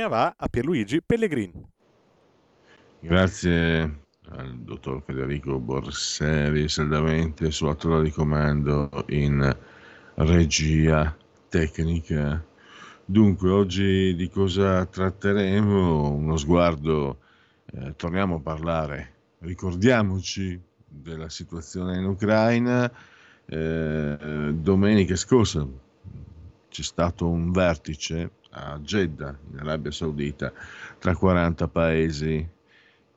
Linea va a Pierluigi Pellegrin. Grazie al dottor Federico Borseri, saldamente sulla torre di comando in regia tecnica. Dunque, oggi di cosa tratteremo? Uno sguardo, eh, torniamo a parlare, ricordiamoci della situazione in Ucraina. Eh, domenica scorsa c'è stato un vertice a Jeddah, in Arabia Saudita, tra 40 paesi.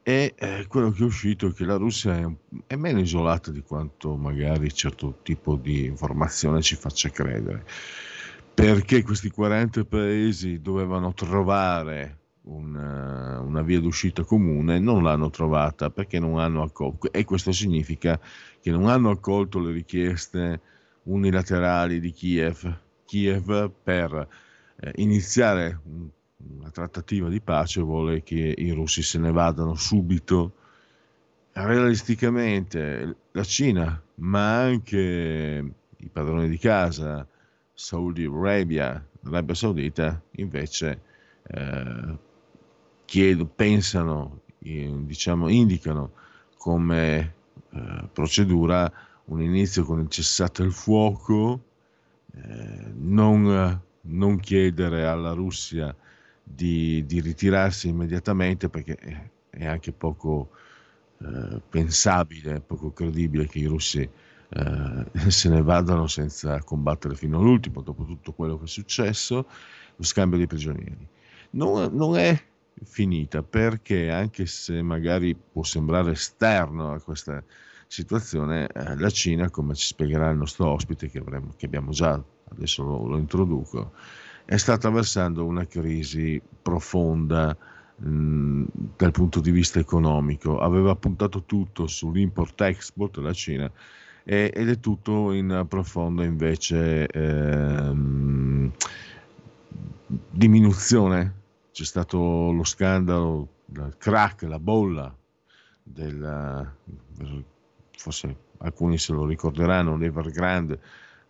E eh, quello che è uscito è che la Russia è, è, meno isolata di quanto magari certo tipo di informazione ci faccia credere. Perché questi 40 paesi dovevano trovare una, una via d'uscita comune, non l'hanno trovata perché non hanno accolto, e questo significa che non hanno accolto le richieste unilaterali di Kiev, Kiev per eh, iniziare una trattativa di pace vuole che i russi se ne vadano subito. Realisticamente la Cina, ma anche i padroni di casa, Saudi Arabia, Arabia Saudita, invece eh, chiedo, pensano, eh, diciamo, indicano come eh, procedura un inizio con il cessate il fuoco, eh, non non chiedere alla Russia di, di ritirarsi immediatamente perché è anche poco eh, pensabile, poco credibile che i russi eh, se ne vadano senza combattere fino all'ultimo, dopo tutto quello che è successo, lo scambio di prigionieri. Non, non è finita perché anche se magari può sembrare esterno a questa situazione, eh, la Cina, come ci spiegherà il nostro ospite che, avremo, che abbiamo già adesso lo, introduco, è sta attraversando una crisi profonda mh, dal punto di vista economico. Aveva puntato tutto sull'import-export della Cina e, ed è tutto in profonda invece ehm, diminuzione. C'è stato lo scandalo, il crack, la bolla del, forse alcuni se lo ricorderanno, l'Evergrande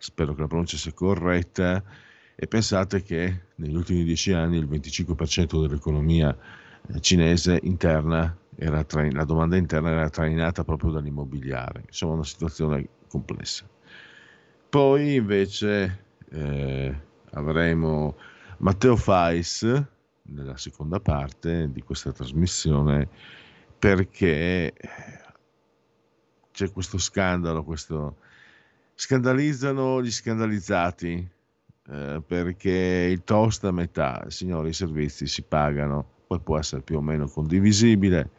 spero che la pronuncia sia corretta, e pensate che negli ultimi dieci anni il 25% dell'economia eh, cinese interna era tra, la domanda interna era trainata proprio dall'immobiliare, insomma una situazione complessa. Poi invece eh, avremo Matteo Fais nella seconda parte di questa trasmissione perché c'è questo scandalo, questo, Scandalizzano gli scandalizzati eh, perché il toast a metà, signori, i servizi si pagano, poi può essere più o meno condivisibile.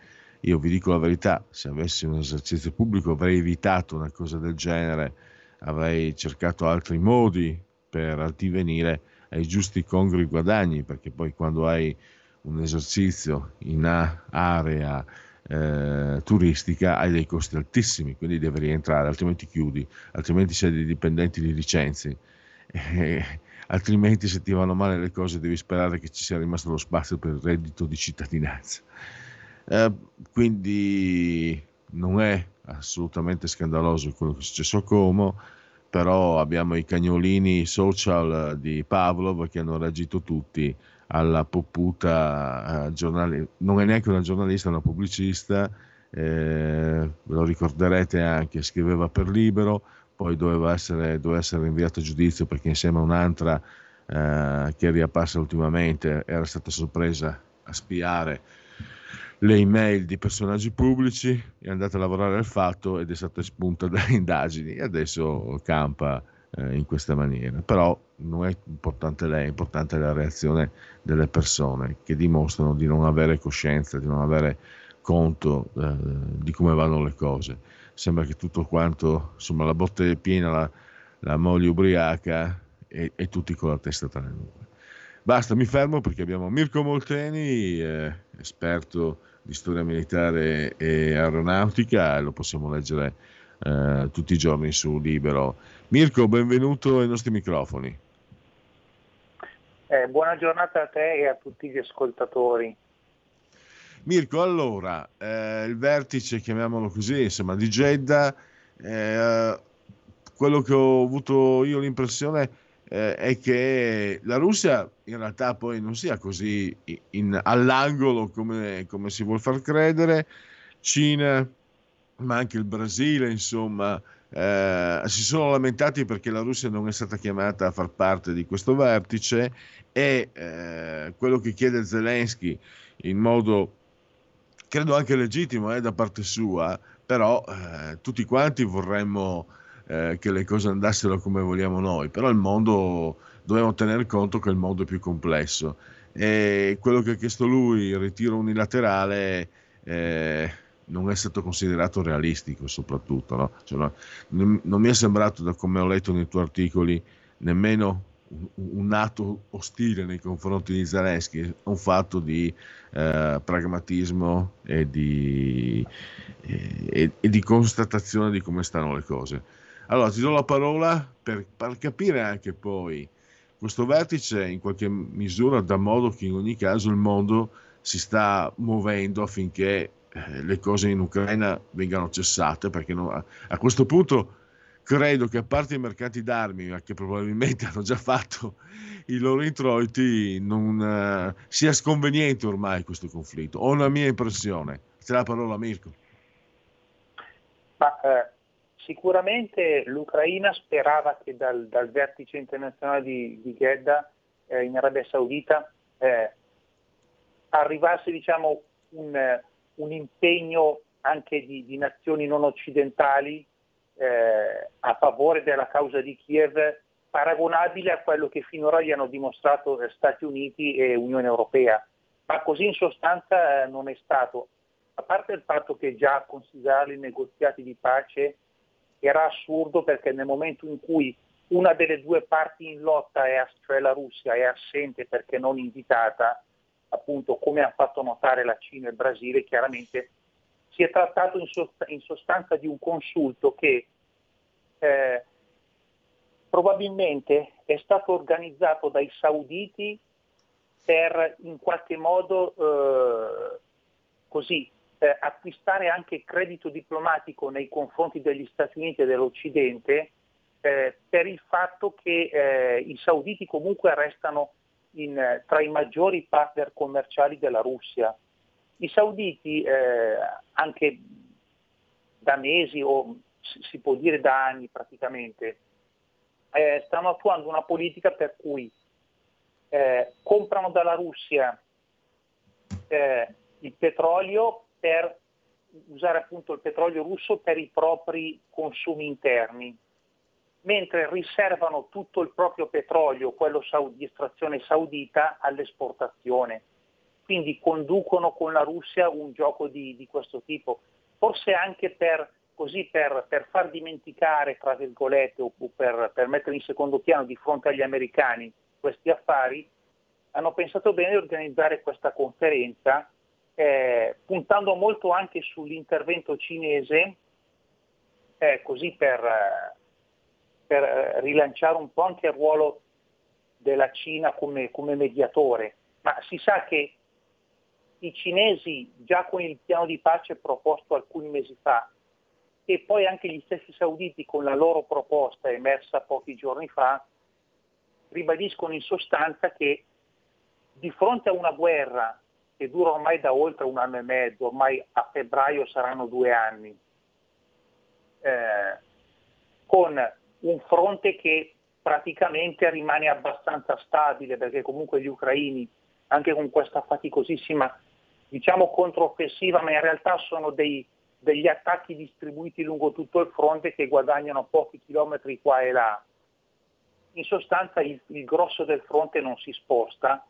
Io vi dico la verità, se avessi un esercizio pubblico avrei evitato una cosa del genere, avrei cercato altri modi per addivenire ai giusti congrui guadagni, perché poi quando hai un esercizio in area eh, turistica hai dei costi altissimi, quindi devi rientrare, altrimenti chiudi, altrimenti sei dei dipendenti di licenzi, eh, altrimenti se ti vanno male le cose devi sperare che ci sia rimasto lo spazio per il reddito di cittadinanza. Eh, quindi non è assolutamente scandaloso quello che è successo a Como, però abbiamo i cagnolini social di Pavlov che hanno reagito tutti alla popputa eh, giornalista, non è neanche una giornalista, è una pubblicista, eh, lo ricorderete anche, scriveva per Libero, poi doveva essere, doveva essere inviato a giudizio perché insieme a un'altra eh, che è riapparsa ultimamente era stata sorpresa a spiare le email di personaggi pubblici, è andata a lavorare al fatto ed è stata espunta dalle indagini. E adesso campa eh, in questa maniera. Però non è importante lei, è importante la reazione delle persone che dimostrano di non avere coscienza, di non avere conto eh, di come vanno le cose. Sembra che tutto quanto, insomma, la botte piena, la, la moglie ubriaca e, e, tutti con la testa tra le nuvole. Basta, mi fermo perché abbiamo Mirko Molteni, eh, esperto di storia militare e aeronautica, lo possiamo leggere eh, tutti i giorni su Libero. Mirko, benvenuto ai nostri microfoni. Eh, buona giornata a te e a tutti gli ascoltatori. Mirko, allora, eh, il vertice, chiamiamolo così, insomma, di Jeddah, eh, quello che ho avuto io l'impressione eh, è che la Russia in realtà poi non sia così in, all'angolo come, come si vuole far credere, Cina, ma anche il Brasile, insomma, eh, si sono lamentati perché la Russia non è stata chiamata a far parte di questo vertice e eh, quello che chiede Zelensky in modo credo anche legittimo eh, da parte sua, però eh, tutti quanti vorremmo eh, che le cose andassero come vogliamo noi, però il mondo dobbiamo tener conto che il mondo è più complesso. E quello che ha chiesto lui, il ritiro unilaterale, eh, non è stato considerato realistico soprattutto. No? Cioè, no, non, non, mi è sembrato, da come ho letto nei tuoi articoli, nemmeno un, un atto ostile nei confronti di è un fatto di eh, pragmatismo e di, e, e di constatazione di come stanno le cose. Allora, ti do la parola per, per capire anche poi questo vertice in qualche misura dà modo che in ogni caso il mondo si sta muovendo affinché eh, le cose in Ucraina vengano cessate, perché no, a, a, questo punto credo che a parte i mercati d'armi, che probabilmente hanno già fatto i loro introiti, non uh, sia sconveniente ormai questo conflitto. Ho una mia impressione. C'è la parola Mirko. Ma, eh, sicuramente l'Ucraina sperava che dal, dal vertice internazionale di, di Jeddah eh, in Arabia Saudita eh, arrivasse diciamo, un un impegno anche di, di nazioni non occidentali eh, a favore della causa di Kiev paragonabile a quello che finora gli hanno dimostrato Stati Uniti e Unione Europea, ma così in sostanza eh, non è stato. A parte il fatto che già considerare i negoziati di pace era assurdo perché nel momento in cui una delle due parti in lotta, è, cioè la Russia, è assente perché non invitata, appunto come ha fatto notare la Cina e il Brasile, chiaramente si è trattato in, sost- in sostanza di un consulto che eh, probabilmente è stato organizzato dai sauditi per in qualche modo eh, così eh, acquistare anche credito diplomatico nei confronti degli Stati Uniti e dell'Occidente eh, per il fatto che eh, i sauditi comunque restano in, tra i maggiori partner commerciali della Russia. I sauditi eh, anche da mesi o si può dire da anni praticamente eh, stanno attuando una politica per cui eh, comprano dalla Russia eh, il petrolio per usare appunto il petrolio russo per i propri consumi interni mentre riservano tutto il proprio petrolio, quello di estrazione saudita, all'esportazione. Quindi conducono con la Russia un gioco di, di questo tipo, forse anche per, così, per, per far dimenticare, tra virgolette, o per, per mettere in secondo piano di fronte agli americani questi affari, hanno pensato bene di organizzare questa conferenza, eh, puntando molto anche sull'intervento cinese, eh, così per, per eh, rilanciare un po' anche il ruolo della Cina come, come mediatore, ma si sa che i cinesi già con il piano di pace proposto alcuni mesi fa e poi anche gli stessi sauditi con la loro proposta emersa pochi giorni fa, ribadiscono in sostanza che di fronte a una guerra che dura ormai da oltre un anno e mezzo, ormai a febbraio saranno due anni, eh, con un fronte che praticamente rimane abbastanza stabile perché comunque gli ucraini, anche con questa faticosissima diciamo controffensiva, ma in realtà sono dei, degli attacchi distribuiti lungo tutto il fronte che guadagnano pochi chilometri qua e là. In sostanza il, il grosso del fronte non si sposta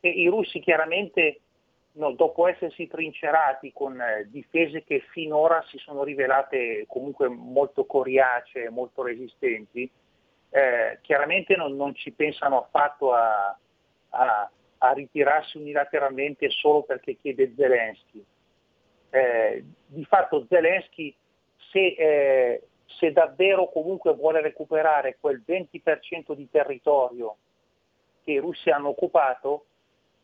e i russi chiaramente no, dopo essersi trincerati con eh, difese che finora si sono rivelate comunque molto coriacee, molto resistenti, eh, chiaramente non, non, ci pensano affatto a, a, a, ritirarsi unilateralmente solo perché chiede Zelensky. Eh, di fatto Zelensky, se, eh, se davvero comunque vuole recuperare quel 20% di territorio che i russi hanno occupato,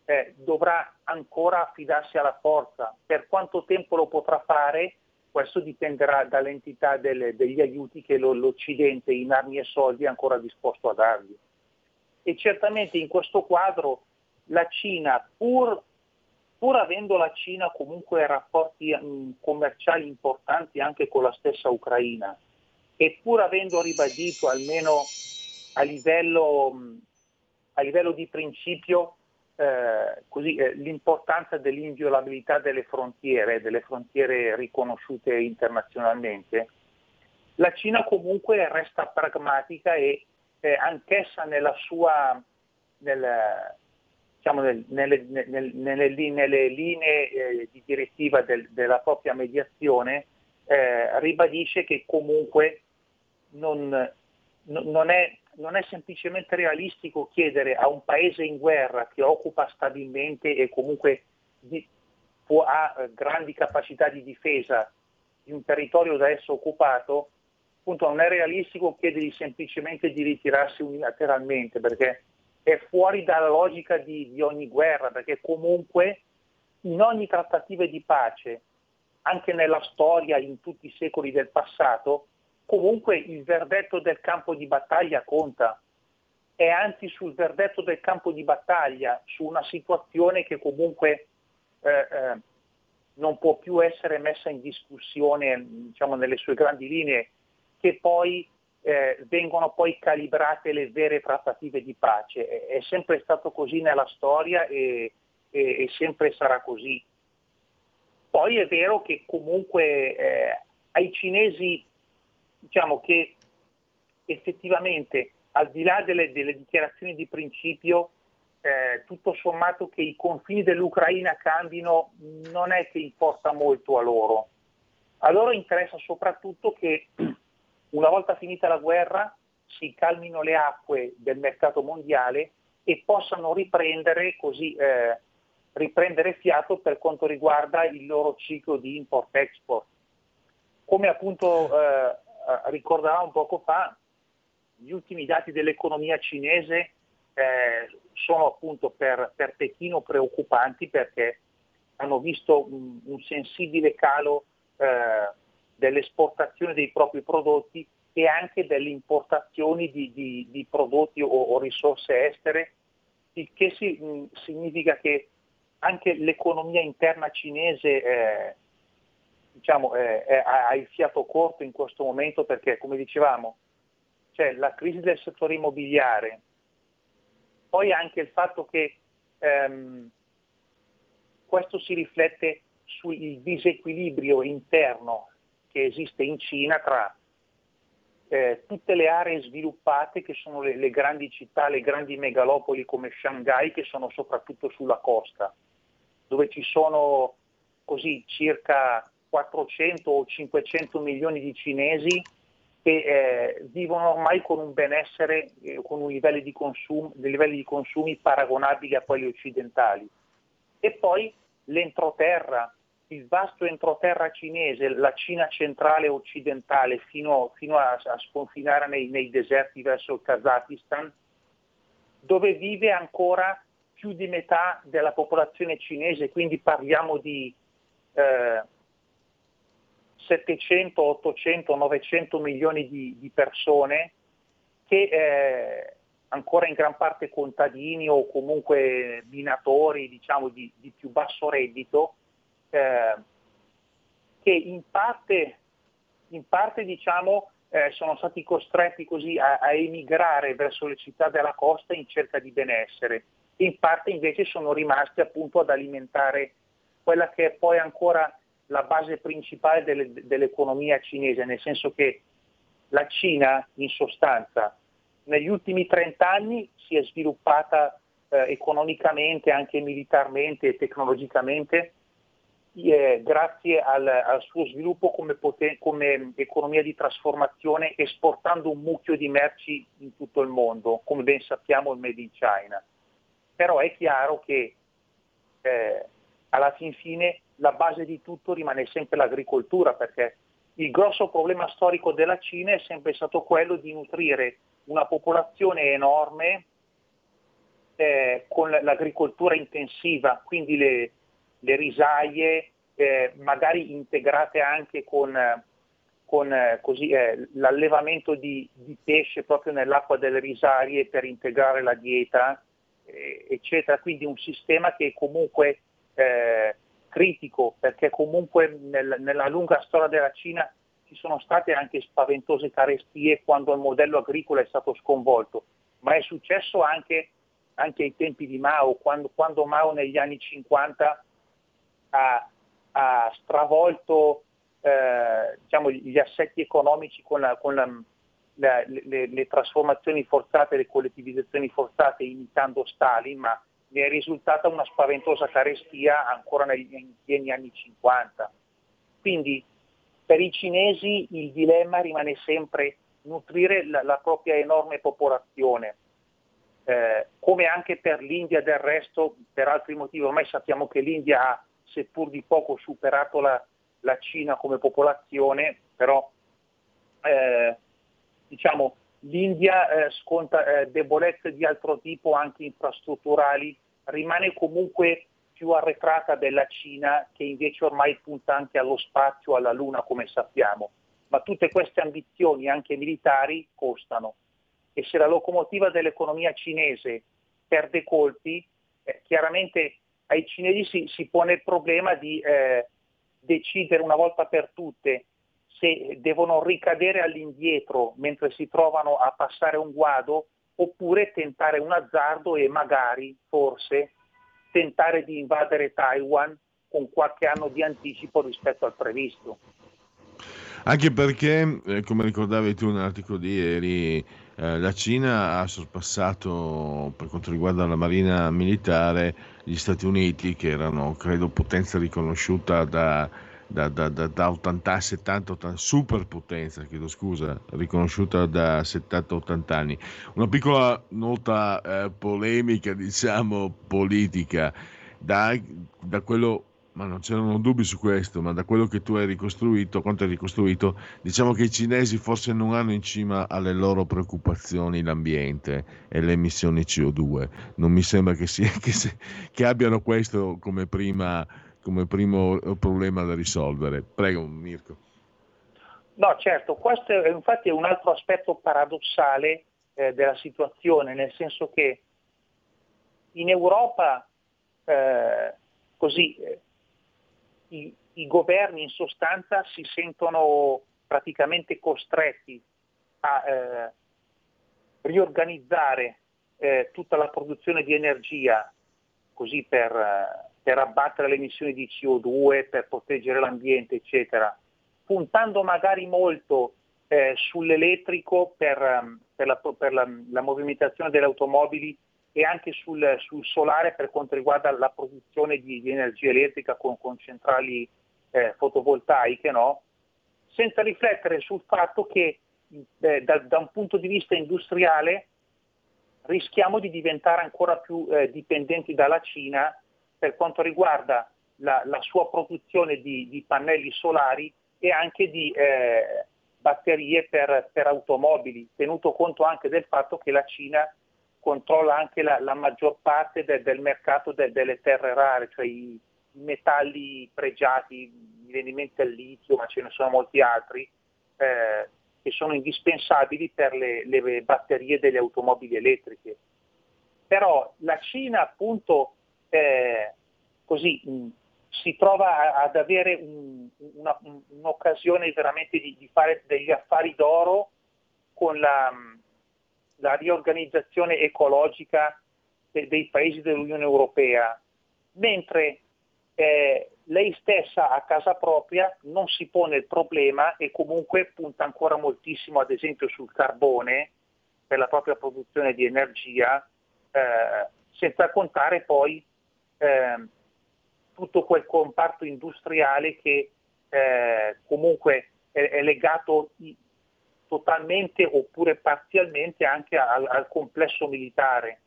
eh, dovrà ancora affidarsi alla forza. Per quanto tempo lo potrà fare? Questo dipenderà dall'entità delle, degli aiuti che lo, l'Occidente in armi e soldi è ancora disposto a dargli. E certamente in questo quadro la Cina, pur, pur avendo la Cina comunque rapporti mm, commerciali importanti anche con la stessa Ucraina, e pur avendo ribadito almeno a livello, mm, a livello di principio eh, così, eh, l'importanza dell'inviolabilità delle frontiere, delle frontiere riconosciute internazionalmente, la Cina comunque resta pragmatica e eh, anch'essa sua, nel, diciamo nel, nelle, nelle, nelle, nelle, linee eh, di direttiva del, della propria mediazione, eh, ribadisce che comunque non, non è non è semplicemente realistico chiedere a un paese in guerra che occupa stabilmente e comunque di, può, ha eh, grandi capacità di difesa di un territorio da esso occupato, appunto non è realistico chiedergli semplicemente di ritirarsi unilateralmente perché è fuori dalla logica di, di ogni guerra, perché comunque in ogni trattativa di pace, anche nella storia, in tutti i secoli del passato, comunque il verdetto del campo di battaglia conta. È anzi sul verdetto del campo di battaglia, su una situazione che comunque eh, eh, non può più essere messa in discussione diciamo, nelle sue grandi linee, che poi eh, vengono poi calibrate le vere trattative di pace. È, è sempre stato così nella storia e, e, e, sempre sarà così. Poi è vero che comunque eh, ai cinesi diciamo che effettivamente al di là delle, delle dichiarazioni di principio, eh, tutto sommato che i confini dell'Ucraina cambino non è che importa molto a loro. A loro interessa soprattutto che una volta finita la guerra si calmino le acque del mercato mondiale e possano riprendere, così, eh, riprendere fiato per quanto riguarda il loro ciclo di import-export. Come appunto eh, ricordavamo poco fa, gli ultimi dati dell'economia cinese eh, sono appunto per, per, Pechino preoccupanti perché hanno visto un, un sensibile calo eh, dell'esportazione dei propri prodotti e anche delle importazioni di, di, di prodotti o, o, risorse estere, il che si, mh, significa che anche l'economia interna cinese eh, diciamo, eh, è, ha il fiato corto in questo momento perché, come dicevamo, c'è la crisi del settore immobiliare, poi anche il fatto che ehm, questo si riflette sul disequilibrio interno che esiste in Cina tra eh, tutte le aree sviluppate che sono le, le, grandi città, le grandi megalopoli come Shanghai che sono soprattutto sulla costa, dove ci sono così circa 400 o 500 milioni di cinesi che eh, vivono ormai con un benessere, eh, con un livello di, consum- dei livelli di consumi paragonabili a quelli occidentali. E poi l'entroterra, il vasto entroterra cinese, la Cina centrale occidentale fino, fino a, a, sconfinare nei, nei deserti verso il Kazakistan, dove vive ancora più di metà della popolazione cinese, quindi parliamo di eh, 700, 800, 900 milioni di, di persone che eh, ancora in gran parte contadini o comunque minatori diciamo, di, di più basso reddito, eh, che in parte, in parte diciamo, eh, sono stati costretti così a, a, emigrare verso le città della costa in cerca di benessere, in parte invece sono rimasti appunto ad alimentare quella che è poi ancora la base principale delle, dell'economia cinese, nel senso che la Cina in sostanza negli ultimi 30 anni si è sviluppata eh, economicamente, anche militarmente e tecnologicamente, eh, grazie al, al, suo sviluppo come, poten- come, economia di trasformazione esportando un mucchio di merci in tutto il mondo, come ben sappiamo il Made in China. Però è chiaro che eh, alla fin fine la base di tutto rimane sempre l'agricoltura, perché il grosso problema storico della Cina è sempre stato quello di nutrire una popolazione enorme eh, con l'agricoltura intensiva, quindi le, le risaie, eh, magari integrate anche con, con eh, così, eh, l'allevamento di, di, pesce proprio nell'acqua delle risaie per integrare la dieta, eh, eccetera. Quindi un sistema che comunque eh, critico, perché comunque nel, nella lunga storia della Cina ci sono state anche spaventose carestie quando il modello agricolo è stato sconvolto, ma è successo anche, anche ai tempi di Mao, quando, quando Mao negli anni 50 ha, ha stravolto eh, diciamo, gli assetti economici con, la, con la, la, le, le, trasformazioni forzate, le collettivizzazioni forzate imitando Stalin, ma ne è risultata una spaventosa carestia ancora negli, negli anni 50. Quindi per i cinesi il dilemma rimane sempre nutrire la, la propria enorme popolazione, eh, come anche per l'India del resto, per altri motivi. Ormai sappiamo che l'India ha seppur di poco superato la, la Cina come popolazione, però eh, diciamo, l'India eh, sconta eh, debolezze di altro tipo, anche infrastrutturali, rimane comunque più arretrata della Cina che invece ormai punta anche allo spazio, alla Luna come sappiamo. Ma tutte queste ambizioni, anche militari, costano. E se la locomotiva dell'economia cinese perde colpi, eh, chiaramente ai cinesi si, si pone il problema di eh, decidere una volta per tutte se devono ricadere all'indietro mentre si trovano a passare un guado oppure tentare un azzardo e magari, forse, tentare di invadere Taiwan con qualche anno di anticipo rispetto al previsto. Anche perché, eh, come ricordavi tu nell'articolo di ieri, eh, la Cina ha sorpassato per quanto riguarda la marina militare gli Stati Uniti, che erano, credo, potenza riconosciuta da, da, da, da, da 80 70 80 superpotenza chiedo scusa riconosciuta da 70-80 anni una piccola nota eh, polemica diciamo politica da, da quello ma non c'erano dubbi su questo, ma da quello che tu hai ricostruito, quanto hai ricostruito, diciamo che i cinesi forse non hanno in cima alle loro preoccupazioni l'ambiente e le emissioni CO2. Non mi sembra che, sia, che, se, che abbiano questo come, prima, come primo problema da risolvere. Prego, Mirko. No, certo, questo è, infatti è un altro aspetto paradossale eh, della situazione, nel senso che in Europa eh, così eh, i, i governi in sostanza si sentono praticamente costretti a eh, riorganizzare eh, tutta la produzione di energia così per, eh, per, abbattere le emissioni di CO2, per proteggere l'ambiente, eccetera, puntando magari molto eh, sull'elettrico per, ehm, per, la, per la, la, movimentazione delle automobili e anche sul, sul, solare per quanto riguarda la produzione di, di energia elettrica con, con centrali eh, fotovoltaiche, no? senza riflettere sul fatto che eh, da, da, un punto di vista industriale rischiamo di diventare ancora più eh, dipendenti dalla Cina per quanto riguarda la, la sua produzione di, di, pannelli solari e anche di eh, batterie per, per automobili, tenuto conto anche del fatto che la Cina controlla anche la, la maggior parte de, del mercato de, delle terre rare, cioè i, metalli pregiati, mi viene in mente il litio, ma ce ne sono molti altri, eh, che sono indispensabili per le, le, batterie delle automobili elettriche. Però la Cina appunto così mh, si trova ad avere un, una, un'occasione veramente di, di, fare degli affari d'oro con la, la riorganizzazione ecologica de- dei paesi dell'Unione Europea, mentre eh, lei stessa a casa propria non si pone il problema e comunque punta ancora moltissimo ad esempio sul carbone per la propria produzione di energia, eh, senza contare poi eh, tutto quel comparto industriale che eh, comunque è, è legato totalmente oppure parzialmente anche al, al complesso militare.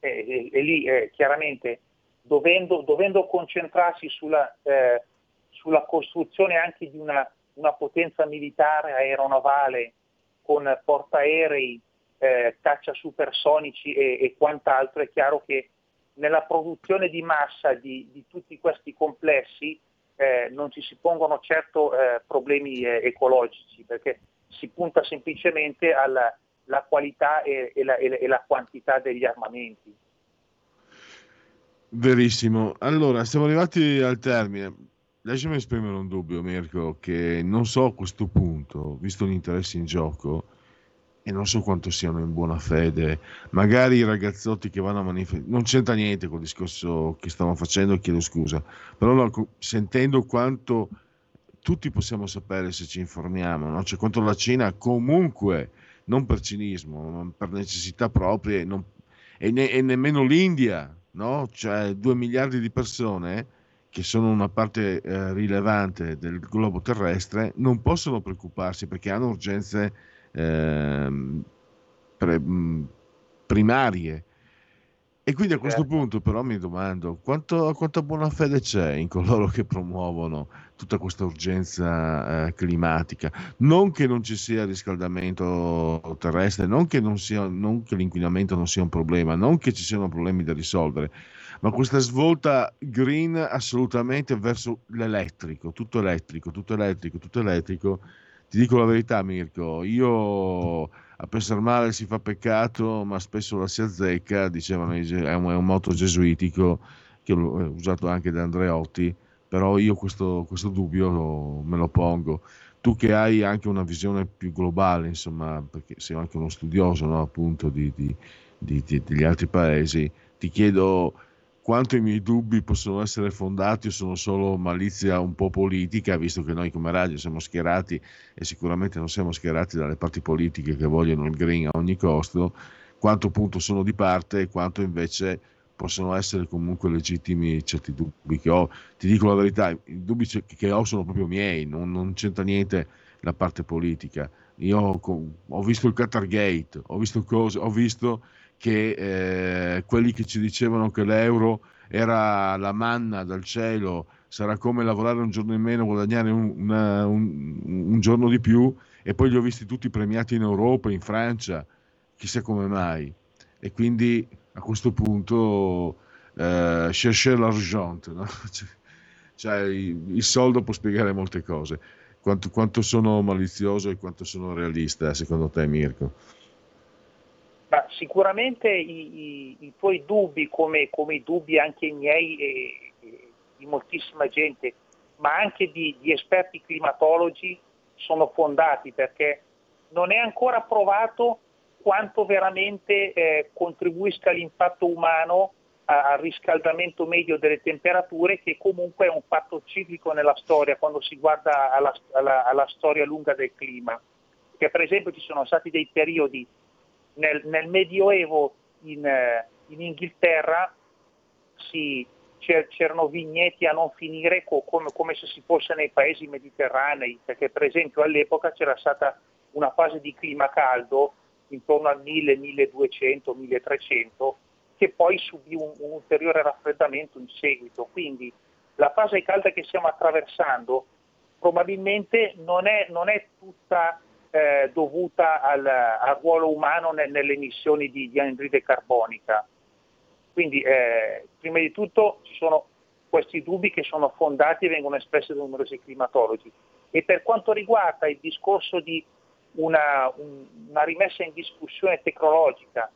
E, e, e lì eh, chiaramente dovendo, dovendo, concentrarsi sulla, eh, sulla, costruzione anche di una, una, potenza militare aeronavale con portaerei, eh, caccia supersonici e, e quant'altro, è chiaro che nella produzione di massa di, di tutti questi complessi eh, non ci si pongono certo eh, problemi eh, ecologici, perché si punta semplicemente alla qualità e, e, la, e, la, quantità degli armamenti. Verissimo. Allora, siamo arrivati al termine. Lasciami esprimere un dubbio, Mirko, che non so a questo punto, visto gli interessi in gioco, e non so quanto siano in buona fede, magari i ragazzotti che vanno a manifestare, non c'entra niente col discorso che stiamo facendo, chiedo scusa, però no, sentendo quanto tutti possiamo sapere se ci informiamo, no? cioè contro la Cina comunque, non per cinismo, ma per necessità proprie, non, e, ne, e, nemmeno l'India, no? cioè 2 miliardi di persone che sono una parte eh, rilevante del globo terrestre, non possono preoccuparsi perché hanno urgenze eh, pre, primarie e quindi a questo certo. punto però mi domando quanto, quanta buona fede c'è in coloro che promuovono tutta questa urgenza eh, climatica. Non che non ci sia riscaldamento terrestre, non che, non, sia, non che l'inquinamento non sia un problema, non che ci siano problemi da risolvere, ma questa svolta green assolutamente verso l'elettrico, tutto elettrico, tutto elettrico, tutto elettrico. Ti dico la verità Mirko, io a pensare male si fa peccato, ma spesso la si azzecca, dicevano, è un, è un moto gesuitico che ho usato anche da Andreotti, però io questo, questo dubbio me lo pongo. Tu che hai anche una visione più globale, insomma, perché sei anche uno studioso no, appunto di, di, di, degli altri paesi, ti chiedo quanto i miei dubbi possono essere fondati o sono solo malizia un po' politica, visto che noi come radio siamo schierati e sicuramente non siamo schierati dalle parti politiche che vogliono il green a ogni costo, quanto appunto sono di parte e quanto invece possono essere comunque legittimi certi dubbi che ho. Ti dico la verità, i dubbi che ho sono proprio miei, non, non c'entra niente la parte politica. Io ho, ho visto il Qatar Gate, ho visto cose, ho visto che eh, quelli che ci dicevano che l'euro era la manna dal cielo, sarà come lavorare un giorno in meno, guadagnare un, una, un, un giorno di più, e poi li ho visti tutti premiati in Europa, in Francia, chissà come mai. E quindi a questo punto eh, chercher l'argent, no? cioè il, il, soldo può spiegare molte cose. Quanto, quanto sono malizioso e quanto sono realista, secondo te Mirko? Ma sicuramente i, i, i, tuoi dubbi, come, come, i dubbi anche miei e, e di moltissima gente, ma anche di, di, esperti climatologi, sono fondati perché non è ancora provato quanto veramente eh, contribuisca l'impatto umano al riscaldamento medio delle temperature, che comunque è un fatto ciclico nella storia quando si guarda alla, alla, alla storia lunga del clima. Che per esempio ci sono stati dei periodi nel, nel Medioevo in, eh, in Inghilterra si, c'erano vigneti a non finire come, come, se si fosse nei paesi mediterranei, perché per esempio all'epoca c'era stata una fase di clima caldo intorno al 1000, 1200, 1300, che poi subì un, un ulteriore raffreddamento in seguito. Quindi la fase calda che stiamo attraversando probabilmente non è, non è tutta eh, dovuta al, al, ruolo umano ne, nelle emissioni di, di, anidride carbonica. Quindi eh, prima di tutto ci sono questi dubbi che sono fondati e vengono espressi da numerosi climatologi. E per quanto riguarda il discorso di una, un, una rimessa in discussione tecnologica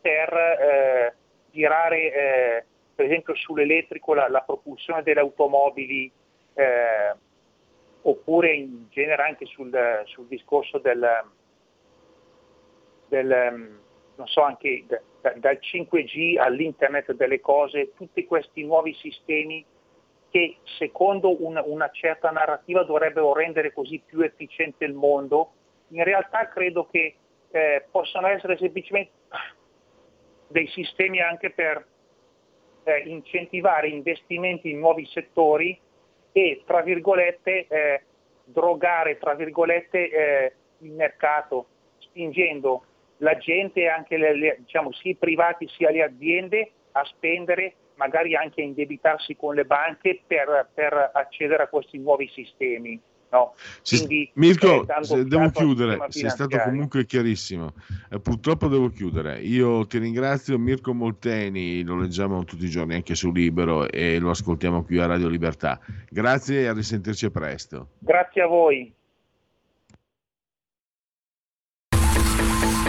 per eh, girare eh, per esempio sull'elettrico la, la propulsione delle automobili eh, oppure in genere anche sul, sul discorso del, del non so, anche da, dal 5G all'internet delle cose, tutti questi nuovi sistemi che secondo una, una certa narrativa dovrebbero rendere così più efficiente il mondo, in realtà credo che eh, possano essere semplicemente dei sistemi anche per eh, incentivare investimenti in nuovi settori e, tra virgolette, eh, drogare, tra virgolette, eh, il mercato, spingendo la gente, anche le, le, diciamo, sia i privati sia le aziende, a spendere, magari anche a indebitarsi con le banche per, per accedere a questi nuovi sistemi. No. Quindi, Mirko, eh, devo chiudere, sei stato comunque chiarissimo. Eh, purtroppo devo chiudere. Io ti ringrazio, Mirko Molteni, lo leggiamo tutti i giorni anche su Libero e lo ascoltiamo qui a Radio Libertà. Grazie e a risentirci presto. Grazie a voi.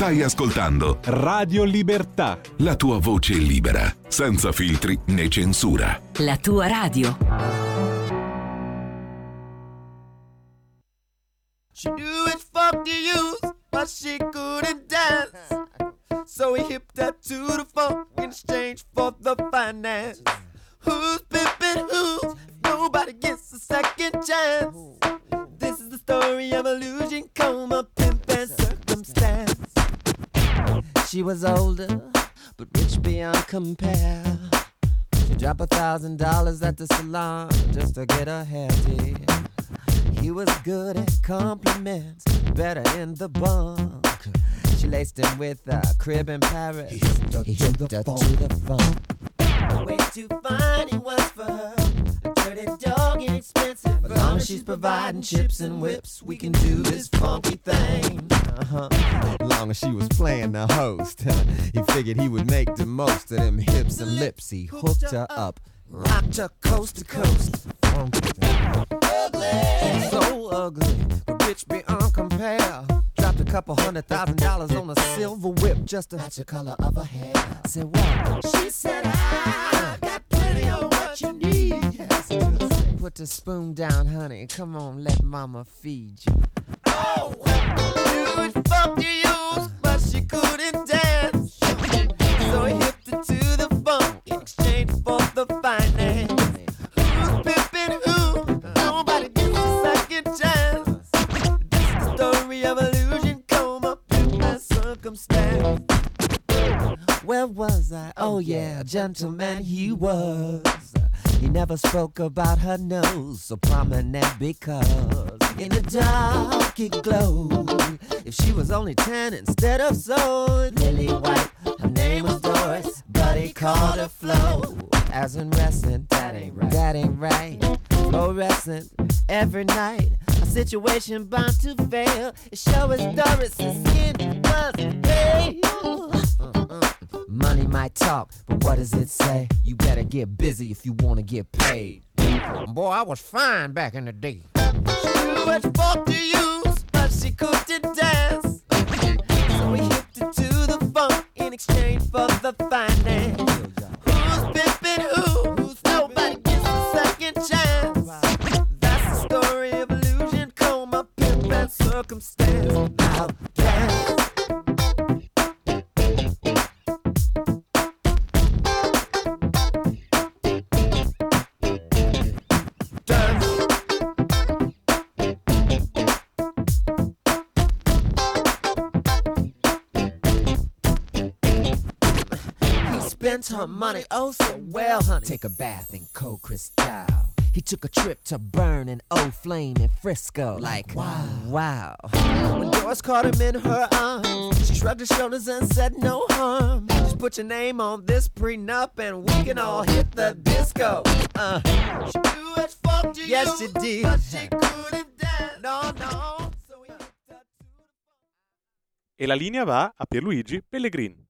Stai ascoltando Radio Libertà. La tua voce libera, senza filtri né censura. La tua radio. She knew it for the youth, but she couldn't dance. So he hipped her to the funk in exchange for the finance. Who's pimping who? Nobody gets a second chance. This is the story of illusion, coma, pimp, and circumstance. She was older, but rich beyond compare. She dropped a thousand dollars at the salon just to get her hair did. He was good at compliments, better in the bunk. She laced him with a crib in Paris. He hipped her, he to, the her to the funk. Way too fine he was for her. A dirty dog inexpensive. As long as she's providing chips and whips, we can do this funky thing. Uh-huh. As long as she was playing the host, he figured he would make the most of them hips and lips. He hooked her up, rocked her coast to coast. Ugly, so ugly, but rich beyond compare. Dropped a couple hundred thousand dollars on a silver whip just to match the color of her hair. Said what? She said I got plenty of what you need. Put the spoon down, honey. Come on, let mama feed you. Oh, you fuck you use, but she couldn't dance. So he hipped her to the funk in exchange for the finance. Who's pimping who? Nobody gets a second chance. This is the story of illusion, coma, and circumstance. Where was I? Oh yeah, gentleman he was. He never spoke about her nose, so prominent because in the dark it glowed. If she was only ten instead of so, lily white, her name was Doris, but he called her Flo. As in wrestling, that ain't right. That ain't right. Fluorescent every night. A situation bound to fail. It show as Doris's skin was pale. Uh, uh, uh. Money might talk, but what does it say? You better get busy if you wanna get paid. Boy, I was fine back in the day. Knew what fuck to use, but she couldn't dance. So we hipped it to the funk in exchange for the finance. Who's pimping who? Who's nobody gets a second chance. That's the story of illusion, coma, pimp, and circumstance. Now dance. Spent her money oh so well, honey. Take a bath in cold crystal. He took a trip to burn an old flame in Frisco. Like, wow. Wow. When Doris caught him in her arms, she shrugged her shoulders and said, No harm. Just put your name on this prenup and we can all hit the disco. Uh. She knew as fuck to yes, you, she did. But she couldn't dance. No, no. So he hipped her to the E la linea va a Pierluigi Pellegrin.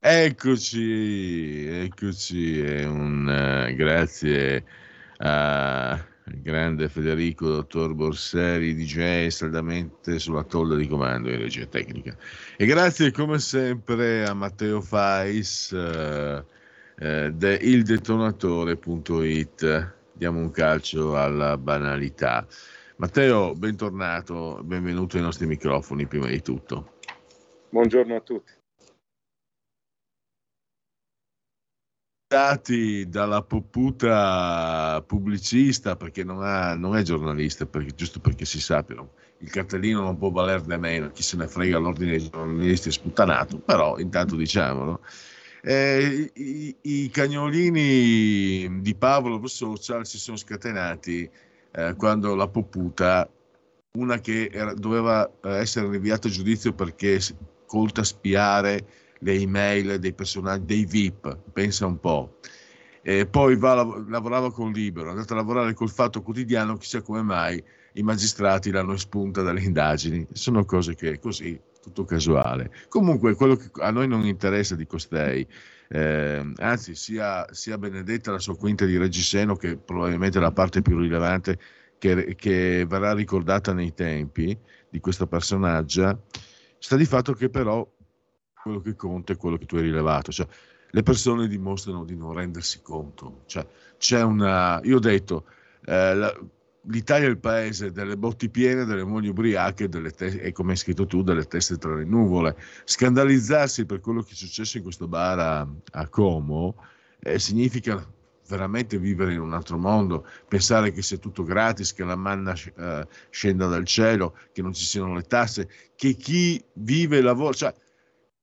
Eccoci, eccoci, e un eh, grazie al grande Federico Dottor Borseri, DJ saldamente sulla tolla di comando in regia tecnica. E grazie come sempre a Matteo Fais eh, eh, de ildetonatore.it diamo un calcio alla banalità. Matteo, bentornato, benvenuto ai nostri microfoni prima di tutto. Buongiorno a tutti. Dati dalla poputa pubblicista perché non, ha, non è giornalista, perché, giusto perché si sappiano, il cartellino non può valer nemmeno, chi se ne frega l'ordine dei giornalisti è sputtanato, però intanto diciamolo. Eh, i, i, cagnolini di Pavlov social si sono scatenati eh, quando la poputa, una che era, doveva eh, essere rinviata a giudizio perché colta a spiare le email dei personaggi, dei VIP, pensa un po'. E poi va, lavorava con Libero, è andata a lavorare col Fatto Quotidiano, chissà come mai i magistrati l'hanno espunta dalle indagini. Sono cose che così, tutto casuale. Comunque, quello che a noi non interessa di costei, eh, anzi, sia, sia, Benedetta la sua quinta di Reggiseno, che probabilmente è la parte più rilevante che, che verrà ricordata nei tempi di questo personaggio, sta di fatto che però quello che conta è quello che tu hai rilevato. Cioè, le persone dimostrano di non rendersi conto. Cioè, c'è una. Io ho detto. Eh, la, l'Italia è il paese delle botti piene, delle mogli ubriache te- e come hai scritto tu, delle teste tra le nuvole. Scandalizzarsi per quello che è successo in questo bar a, a Como eh, significa veramente vivere in un altro mondo, pensare che sia tutto gratis, che la manna eh, scenda dal cielo, che non ci siano le tasse, che chi vive e lavora, cioè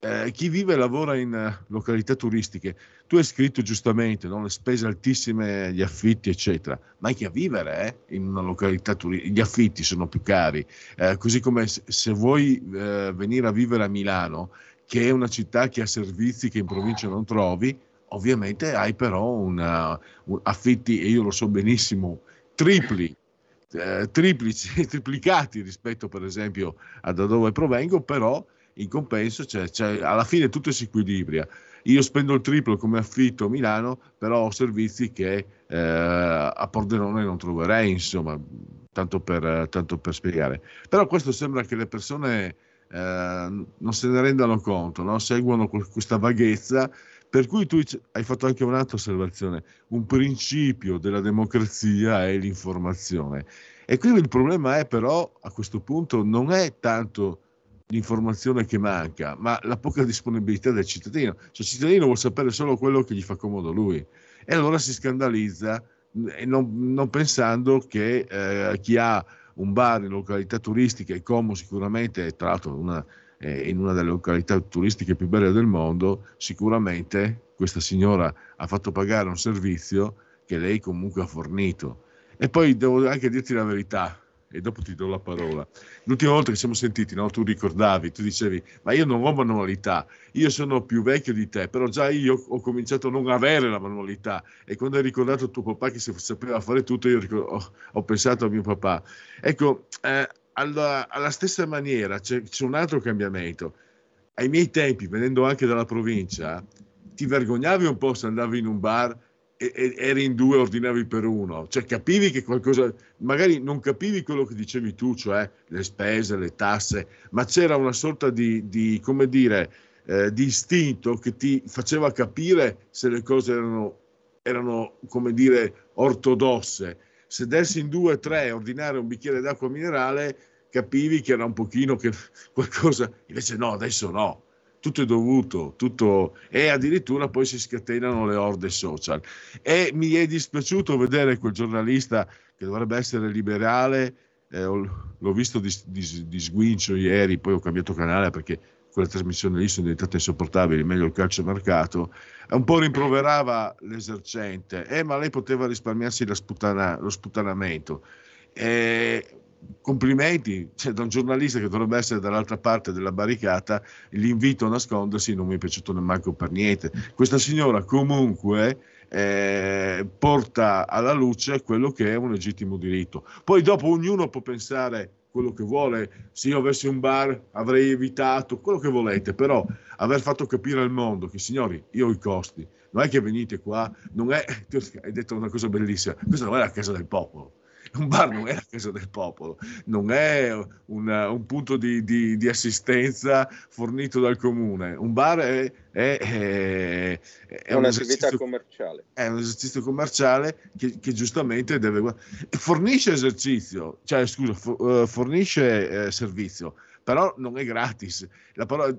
eh, chi vive e lavora in uh, località turistiche, tu hai scritto giustamente no? le spese altissime, gli affitti, eccetera, ma hai che a vivere eh? in una località turistica, gli affitti sono più cari, eh, così come se, se vuoi eh, venire a vivere a Milano, che è una città che ha servizi che in provincia non trovi, ovviamente hai però una, un affitti, e io lo so benissimo, tripli eh, triplici, triplicati rispetto per esempio a da dove provengo, però in compenso cioè, cioè, alla fine tutto si equilibria. Io spendo il triplo come affitto a Milano, però ho servizi che eh, a Pordenone non troverei, insomma, tanto per, tanto per, spiegare. Però questo sembra che le persone eh, non se ne rendano conto, no? seguono questa vaghezza, per cui tu hai fatto anche un'altra osservazione, un principio della democrazia è l'informazione. E quindi il problema è però a questo punto non è tanto l'informazione che manca, ma la poca disponibilità del cittadino. Cioè, il cittadino vuole sapere solo quello che gli fa comodo lui e allora si scandalizza non, non pensando che eh, chi ha un bar in località turistiche, Como sicuramente, tra l'altro una, eh, in una delle località turistiche più belle del mondo, sicuramente questa signora ha fatto pagare un servizio che lei comunque ha fornito. E poi devo anche dirti la verità, e dopo ti do la parola. L'ultima volta che siamo sentiti, no, tu ricordavi, tu dicevi, ma io non ho manualità, io sono più vecchio di te, però già io ho cominciato a non avere la manualità e quando hai ricordato tuo papà che sapeva fare tutto, io ho, ho pensato a mio papà. Ecco, eh, alla, alla, stessa maniera c'è, c'è un altro cambiamento. Ai miei tempi, venendo anche dalla provincia, ti vergognavi un po' se andavi in un bar eri in due, ordinavi per uno, cioè capivi che qualcosa, magari non capivi quello che dicevi tu, cioè le spese, le tasse, ma c'era una sorta di, di come dire, eh, di istinto che ti faceva capire se le cose erano, erano, come dire, ortodosse. Sedersi in due o tre e ordinare un bicchiere d'acqua minerale, capivi che era un pochino che qualcosa, invece no, adesso no tutto è dovuto, tutto... e addirittura poi si scatenano le orde social. E mi è dispiaciuto vedere quel giornalista che dovrebbe essere liberale, eh, l'ho visto di, di, di, sguincio ieri, poi ho cambiato canale perché quelle trasmissioni lì sono diventate insopportabili, meglio il calcio mercato, un po' rimproverava l'esercente, eh, ma lei poteva risparmiarsi sputana, lo sputtanamento. Eh, complimenti cioè, da un giornalista che dovrebbe essere dall'altra parte della barricata, l'invito a nascondersi non mi è piaciuto nemmeno per niente. Questa signora comunque eh, porta alla luce quello che è un legittimo diritto. Poi dopo ognuno può pensare quello che vuole, se io avessi un bar avrei evitato quello che volete, però aver fatto capire al mondo che signori, io ho i costi, non è che venite qua, non è, hai detto una cosa bellissima, questa non è la casa del popolo un bar non è la casa del popolo, non è una, un punto di, di, di, assistenza fornito dal comune, un bar è, è, è, è un'attività un commerciale. È un esercizio commerciale che, che, giustamente deve... Fornisce esercizio, cioè scusa, eh, fornisce eh, servizio, però non è gratis. La parola,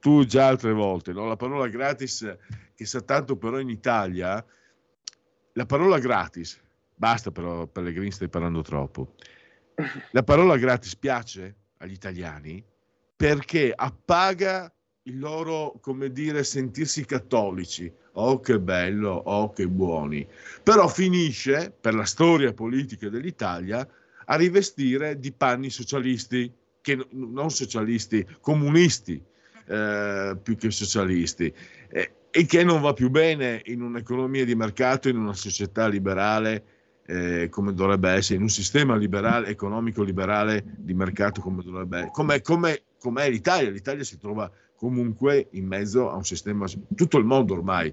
tu già altre volte, no? la parola gratis che sa tanto però in Italia, la parola gratis, basta però Pellegrini stai parlando troppo, la parola gratis piace agli italiani perché appaga il loro, come dire, sentirsi cattolici. Oh che bello, oh che buoni. Però finisce, per la storia politica dell'Italia, a rivestire di panni socialisti che non socialisti, comunisti eh, più che socialisti, eh, e che non va più bene in un'economia di mercato, in una società liberale eh, come dovrebbe essere, in un sistema liberale, economico liberale di mercato come dovrebbe essere, come, come, com'è l'Italia. L'Italia si trova comunque in mezzo a un sistema, tutto il mondo ormai,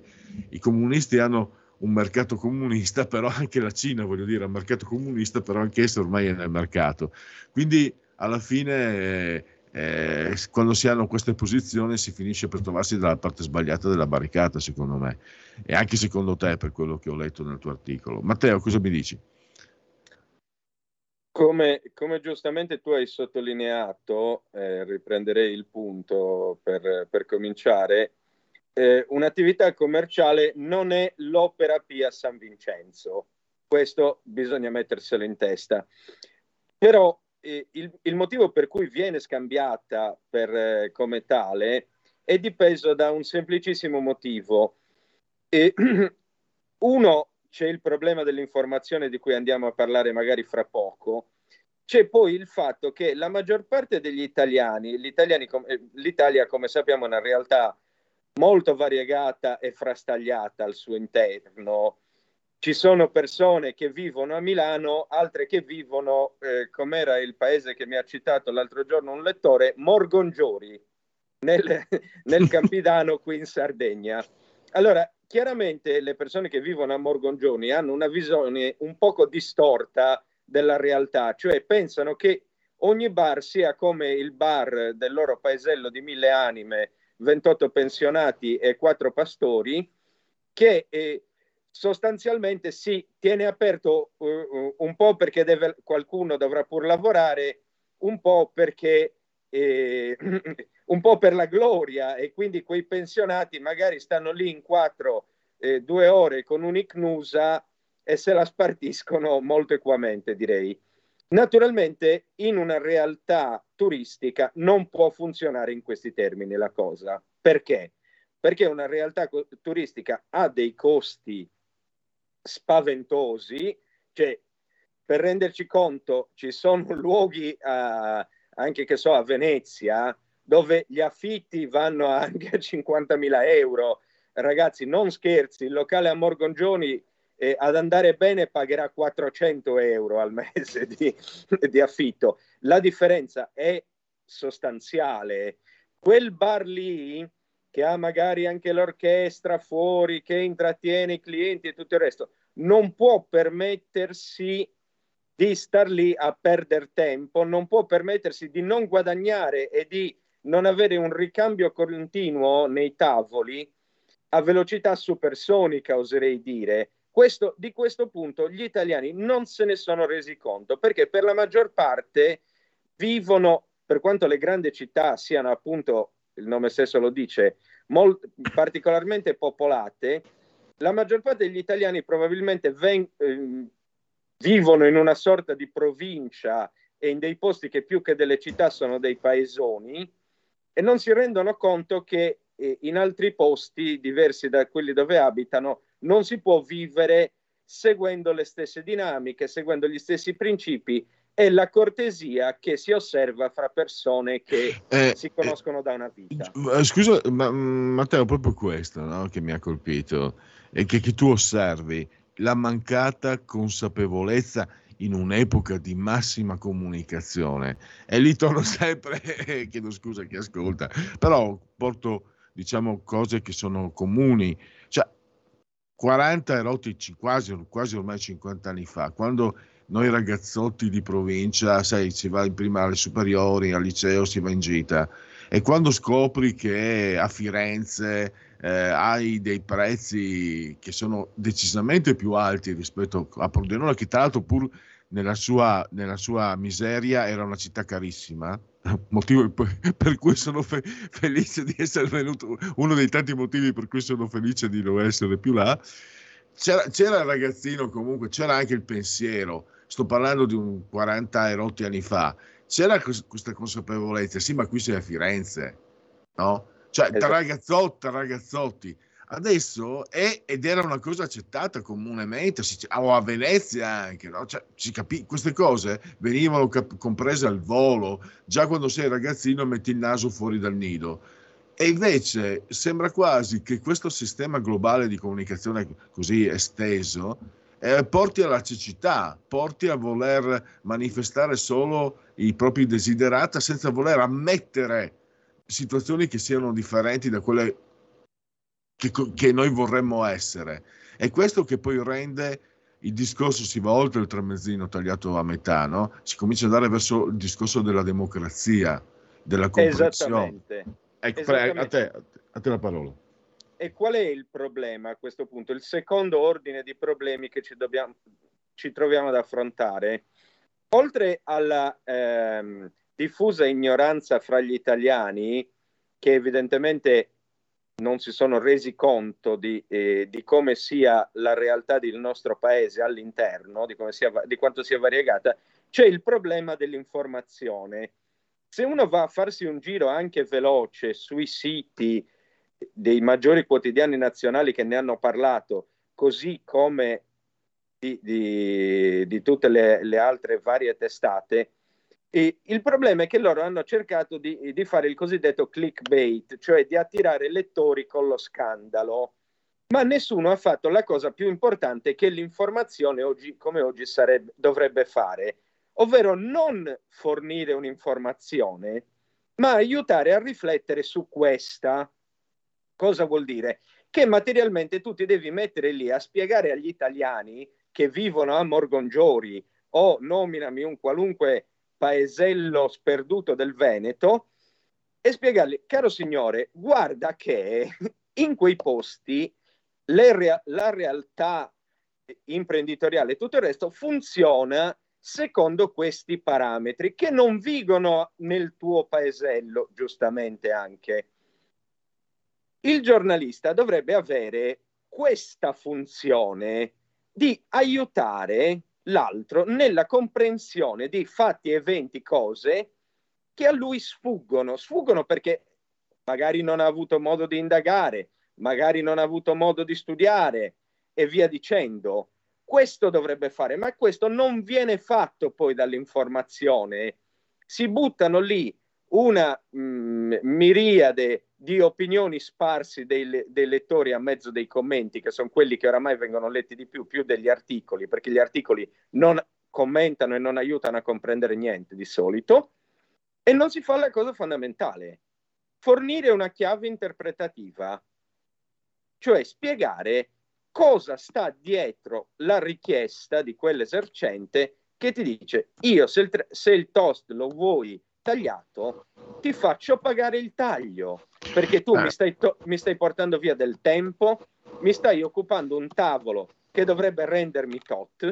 i comunisti hanno un mercato comunista, però anche la Cina, voglio dire, ha un mercato comunista, però anche essa ormai è nel mercato. Quindi alla fine eh, quando si hanno queste posizioni si finisce per trovarsi dalla parte sbagliata della barricata, secondo me, e anche secondo te, per quello che ho letto nel tuo articolo. Matteo, cosa mi dici? Come, come giustamente tu hai sottolineato, eh, riprenderei il punto per, per cominciare, eh, un'attività commerciale non è l'opera Pia San Vincenzo, questo bisogna metterselo in testa. Però il, il, motivo per cui viene scambiata per, eh, come tale è dipeso da un semplicissimo motivo. E, uno, c'è il problema dell'informazione di cui andiamo a parlare magari fra poco. C'è poi il fatto che la maggior parte degli italiani, eh, l'Italia come sappiamo è una realtà molto variegata e frastagliata al suo interno, ci sono persone che vivono a Milano, altre che vivono, eh, com'era il paese che mi ha citato l'altro giorno un lettore, Morgongiori, nel, nel Campidano qui in Sardegna. Allora, chiaramente le persone che vivono a Morgongioni hanno una visione un poco distorta della realtà, cioè pensano che ogni bar sia come il bar del loro paesello di mille anime, 28 pensionati e 4 pastori, che eh, sostanzialmente si tiene aperto uh, un po' perché deve, qualcuno dovrà pur lavorare, un po' perché eh, un po' per la gloria e quindi quei pensionati magari stanno lì in quattro, eh, due ore con un'icnusa e se la spartiscono molto equamente, direi. Naturalmente in una realtà turistica non può funzionare in questi termini la cosa. Perché? Perché una realtà turistica ha dei costi spaventosi, cioè per renderci conto ci sono luoghi uh, anche che so a Venezia dove gli affitti vanno anche a 50.000 euro. Ragazzi, non scherzi, il locale a Morgongioni eh, ad andare bene pagherà 400 euro al mese di, di affitto. La differenza è sostanziale. Quel bar lì che ha magari anche l'orchestra fuori, che intrattiene i clienti e tutto il resto, non può permettersi di star lì a perdere tempo, non può permettersi di non guadagnare e di non avere un ricambio continuo nei tavoli a velocità supersonica, oserei dire. Questo, di questo punto gli italiani non se ne sono resi conto perché per la maggior parte vivono, per quanto le grandi città siano appunto il nome stesso lo dice, molt- particolarmente popolate, la maggior parte degli italiani probabilmente ven- eh, vivono in una sorta di provincia e in dei posti che più che delle città sono dei paesoni e non si rendono conto che eh, in altri posti diversi da quelli dove abitano non si può vivere seguendo le stesse dinamiche, seguendo gli stessi principi è la cortesia che si osserva fra persone che eh, si conoscono eh, da una vita. Eh, scusa, ma, mm, Matteo, proprio questo no, che mi ha colpito, e che, che tu osservi, la mancata consapevolezza in un'epoca di massima comunicazione. E lì torno sempre, chiedo scusa a chi ascolta, però porto diciamo cose che sono comuni. Cioè, 40 erotici, quasi, quasi ormai 50 anni fa, quando noi ragazzotti di provincia, sai, si va in prima alle superiori, al liceo, si va in gita e quando scopri che a Firenze eh, hai dei prezzi che sono decisamente più alti rispetto a Pordenone, che tra l'altro pur nella sua, nella sua miseria era una città carissima, motivo per cui sono fe- felice di essere venuto, uno dei tanti motivi per cui sono felice di non essere più là. C'era, c'era il ragazzino comunque, c'era anche il pensiero, sto parlando di un 40 e rotti anni fa, c'era questa consapevolezza, sì, ma qui sei a Firenze, no? Cioè, esatto. tra ragazzotti, tra ragazzotti. Adesso è ed era una cosa accettata comunemente, o a Venezia anche, no? cioè, capì, queste cose venivano cap- comprese al volo, già quando sei ragazzino metti il naso fuori dal nido. E invece sembra quasi che questo sistema globale di comunicazione così esteso eh, porti alla cecità, porti a voler manifestare solo i propri desiderata senza voler ammettere situazioni che siano differenti da quelle che, che noi vorremmo essere. È questo che poi rende il discorso si va oltre il tramezzino tagliato a metà, no? si comincia ad andare verso il discorso della democrazia, della comprensione. Esattamente. Ecco, Esattamente. A, te, a te la parola. E qual è il problema a questo punto? Il secondo ordine di problemi che ci, dobbiamo, ci troviamo ad affrontare, oltre alla ehm, diffusa ignoranza fra gli italiani, che evidentemente non si sono resi conto di, eh, di, come sia la realtà del nostro paese all'interno, di, sia, di, quanto sia variegata, c'è il problema dell'informazione. Se uno va a farsi un giro anche veloce sui siti dei maggiori quotidiani nazionali che ne hanno parlato, così come di, di, tutte le, le, altre varie testate. E il problema è che loro hanno cercato di, di fare il cosiddetto clickbait, cioè di attirare lettori con lo scandalo, ma nessuno ha fatto la cosa più importante che l'informazione oggi, come oggi sarebbe, dovrebbe fare, ovvero non fornire un'informazione, ma aiutare a riflettere su questa Cosa vuol dire? Che materialmente tu ti devi mettere lì a spiegare agli italiani che vivono a Morgongiori o nominami un qualunque paesello sperduto del Veneto e spiegargli, caro signore, guarda che in quei posti rea- la realtà imprenditoriale e tutto il resto funziona secondo questi parametri che non vigono nel tuo paesello, giustamente anche. Il giornalista dovrebbe avere questa funzione di aiutare l'altro nella comprensione di fatti, eventi, cose che a lui sfuggono. Sfuggono perché magari non ha avuto modo di indagare, magari non ha avuto modo di studiare e via dicendo. Questo dovrebbe fare, ma questo non viene fatto poi dall'informazione. Si buttano lì una mh, mm, miriade di opinioni sparsi dei, dei, lettori a mezzo dei commenti, che sono quelli che oramai vengono letti di più, più degli articoli, perché gli articoli non commentano e non aiutano a comprendere niente di solito, e non si fa la cosa fondamentale, fornire una chiave interpretativa, cioè spiegare cosa sta dietro la richiesta di quell'esercente che ti dice io se il, se il toast lo vuoi tagliato, ti faccio pagare il taglio, perché tu mi eh. stai, to- mi stai portando via del tempo, mi stai occupando un tavolo che dovrebbe rendermi tot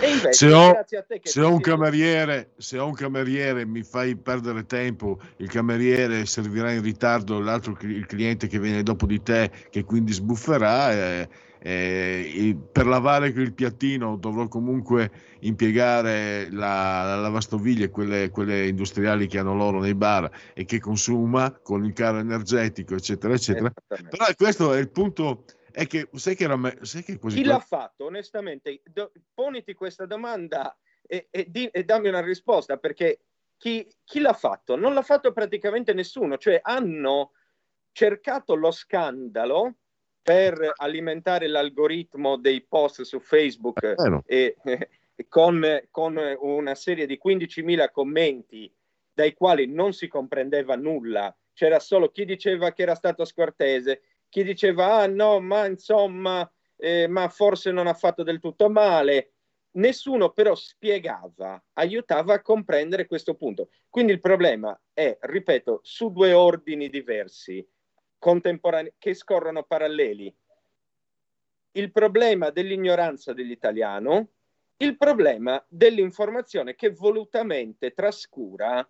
e invece se ho, grazie a te che se ho, un cameriere, se ho un cameriere mi fai perdere tempo il cameriere servirà in ritardo l'altro il cliente che viene dopo di te che quindi sbufferà eh, eh, per lavare il piattino dovrò comunque impiegare la, la lavastoviglie, quelle, quelle, industriali che hanno loro nei bar e che consuma con il caro energetico, eccetera, eccetera. Però questo è il punto. È che sai che, era me, sai che così. Chi l'ha fatto, onestamente? Do, poniti questa domanda e, e, di, e dammi una risposta perché chi, chi l'ha fatto? Non l'ha fatto praticamente nessuno, cioè hanno cercato lo scandalo per alimentare l'algoritmo dei post su Facebook e, eh, con, con, una serie di 15.000 commenti dai quali non si comprendeva nulla, c'era solo chi diceva che era stato scortese, chi diceva ah no, ma insomma, eh, ma forse non ha fatto del tutto male, nessuno però spiegava, aiutava a comprendere questo punto. Quindi il problema è, ripeto, su due ordini diversi, contemporanei, che scorrono paralleli. Il problema dell'ignoranza dell'italiano, il problema dell'informazione che volutamente trascura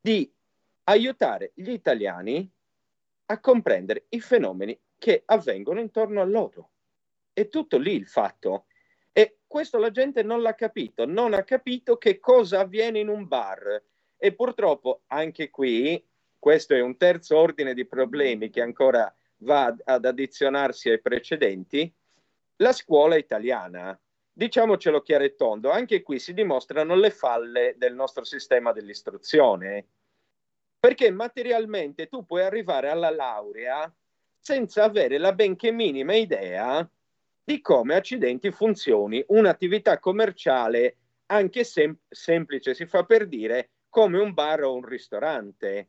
di aiutare gli italiani a comprendere i fenomeni che avvengono intorno a loro. È tutto lì il fatto. E questo la gente non l'ha capito, non ha capito che cosa avviene in un bar. E purtroppo anche qui, questo è un terzo ordine di problemi che ancora va ad addizionarsi ai precedenti, la scuola italiana. Diciamocelo chiaro e tondo, anche qui si dimostrano le falle del nostro sistema dell'istruzione, perché materialmente tu puoi arrivare alla laurea senza avere la benché minima idea di come accidenti funzioni un'attività commerciale anche sem- semplice, si fa per dire, come un bar o un ristorante.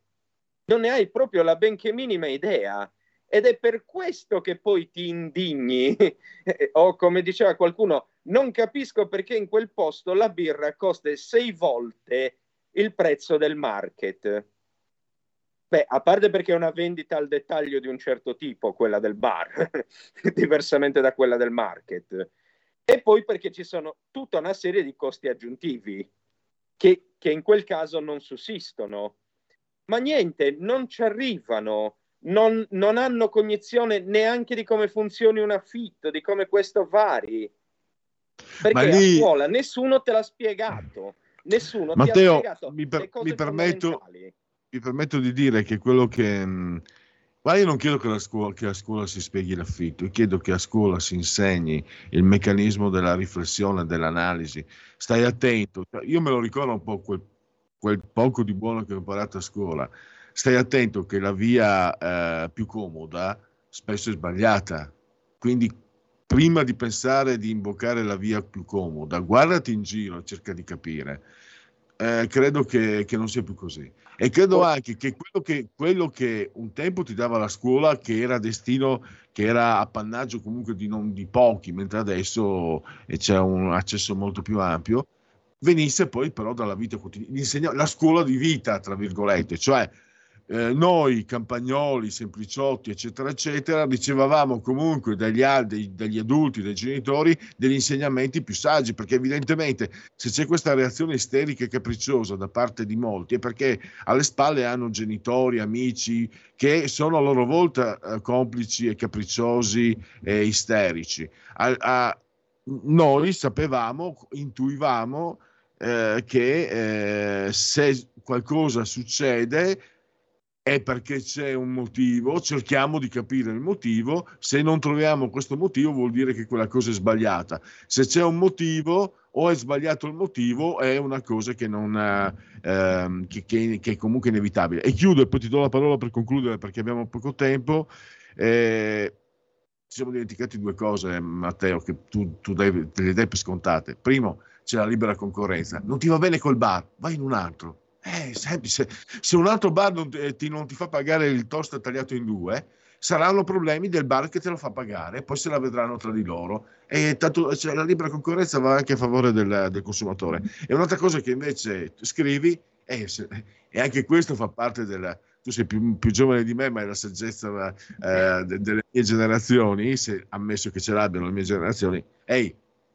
Non ne hai proprio la benché minima idea. Ed è per questo che poi ti indigni, o come diceva qualcuno, non capisco perché in quel posto la birra costa sei volte il prezzo del market. Beh, a parte perché è una vendita al dettaglio di un certo tipo, quella del bar, diversamente da quella del market. E poi perché ci sono tutta una serie di costi aggiuntivi che, che in quel caso non sussistono. Ma niente, non ci arrivano, non, non, hanno cognizione neanche di come funzioni un affitto, di come questo vari. Perché lì... a scuola nessuno te l'ha spiegato. Nessuno Matteo, ti ha spiegato mi, per, mi permetto, mi permetto di dire che quello che... Mm, ma io non chiedo che, la scuola, che a scuola si spieghi l'affitto, io chiedo che a scuola si insegni il meccanismo della riflessione, dell'analisi. Stai attento, cioè, io me lo ricordo un po' quel, quel poco di buono che ho imparato a scuola. Stai attento che la via eh, più comoda spesso è sbagliata. Quindi prima di pensare di imboccare la via più comoda, guardati in giro e cerca di capire eh, credo che, che, non sia più così. E credo anche che quello, che quello, che un tempo ti dava la scuola, che era destino, che era appannaggio comunque di, non, di pochi, mentre adesso c'è un accesso molto più ampio, venisse poi però dalla vita quotidiana, la scuola di vita, tra virgolette, cioè eh, noi campagnoli, sempliciotti, eccetera, eccetera, ricevavamo comunque dagli, dei, dagli, adulti, dai genitori, degli insegnamenti più saggi, perché evidentemente se c'è questa reazione isterica e capricciosa da parte di molti è perché alle spalle hanno genitori, amici che sono a loro volta eh, complici e capricciosi e isterici. A, a, noi sapevamo, intuivamo eh, che eh, se qualcosa succede è perché c'è un motivo, cerchiamo di capire il motivo, se non troviamo questo motivo vuol dire che quella cosa è sbagliata. Se c'è un motivo o è sbagliato il motivo è una cosa che, non, ehm, che, che, che è comunque inevitabile. E chiudo e poi ti do la parola per concludere perché abbiamo poco tempo. Eh, ci siamo dimenticati due cose, Matteo, che tu, tu dai, te le dai per scontate. Primo, c'è la libera concorrenza. Non ti va bene col bar, vai in un altro eh, semplice. Se un altro bar non ti, non ti, fa pagare il toast tagliato in due, saranno problemi del bar che te lo fa pagare, poi se la vedranno tra di loro. E tanto, cioè, la libera concorrenza va anche a favore del, del consumatore. E un'altra cosa che invece scrivi, eh, e anche questo fa parte del... Tu sei più, più giovane di me, ma è la saggezza eh, de, delle mie generazioni, se, ammesso che ce l'abbiano le mie generazioni. Ehi,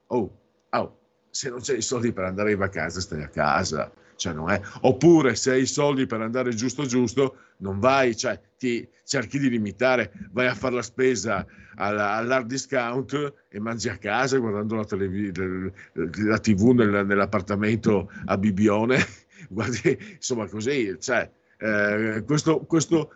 oh, oh, se non c'è i soldi per andare in vacanza, stai a casa cioè non è... Oppure se hai i soldi per andare giusto giusto, non vai, cioè ti cerchi di limitare, vai a fare la spesa alla, all'hard discount e mangi a casa guardando la, televis- la tv nel, nell'appartamento a Bibione, guardi, insomma così, cioè, eh, questo, questo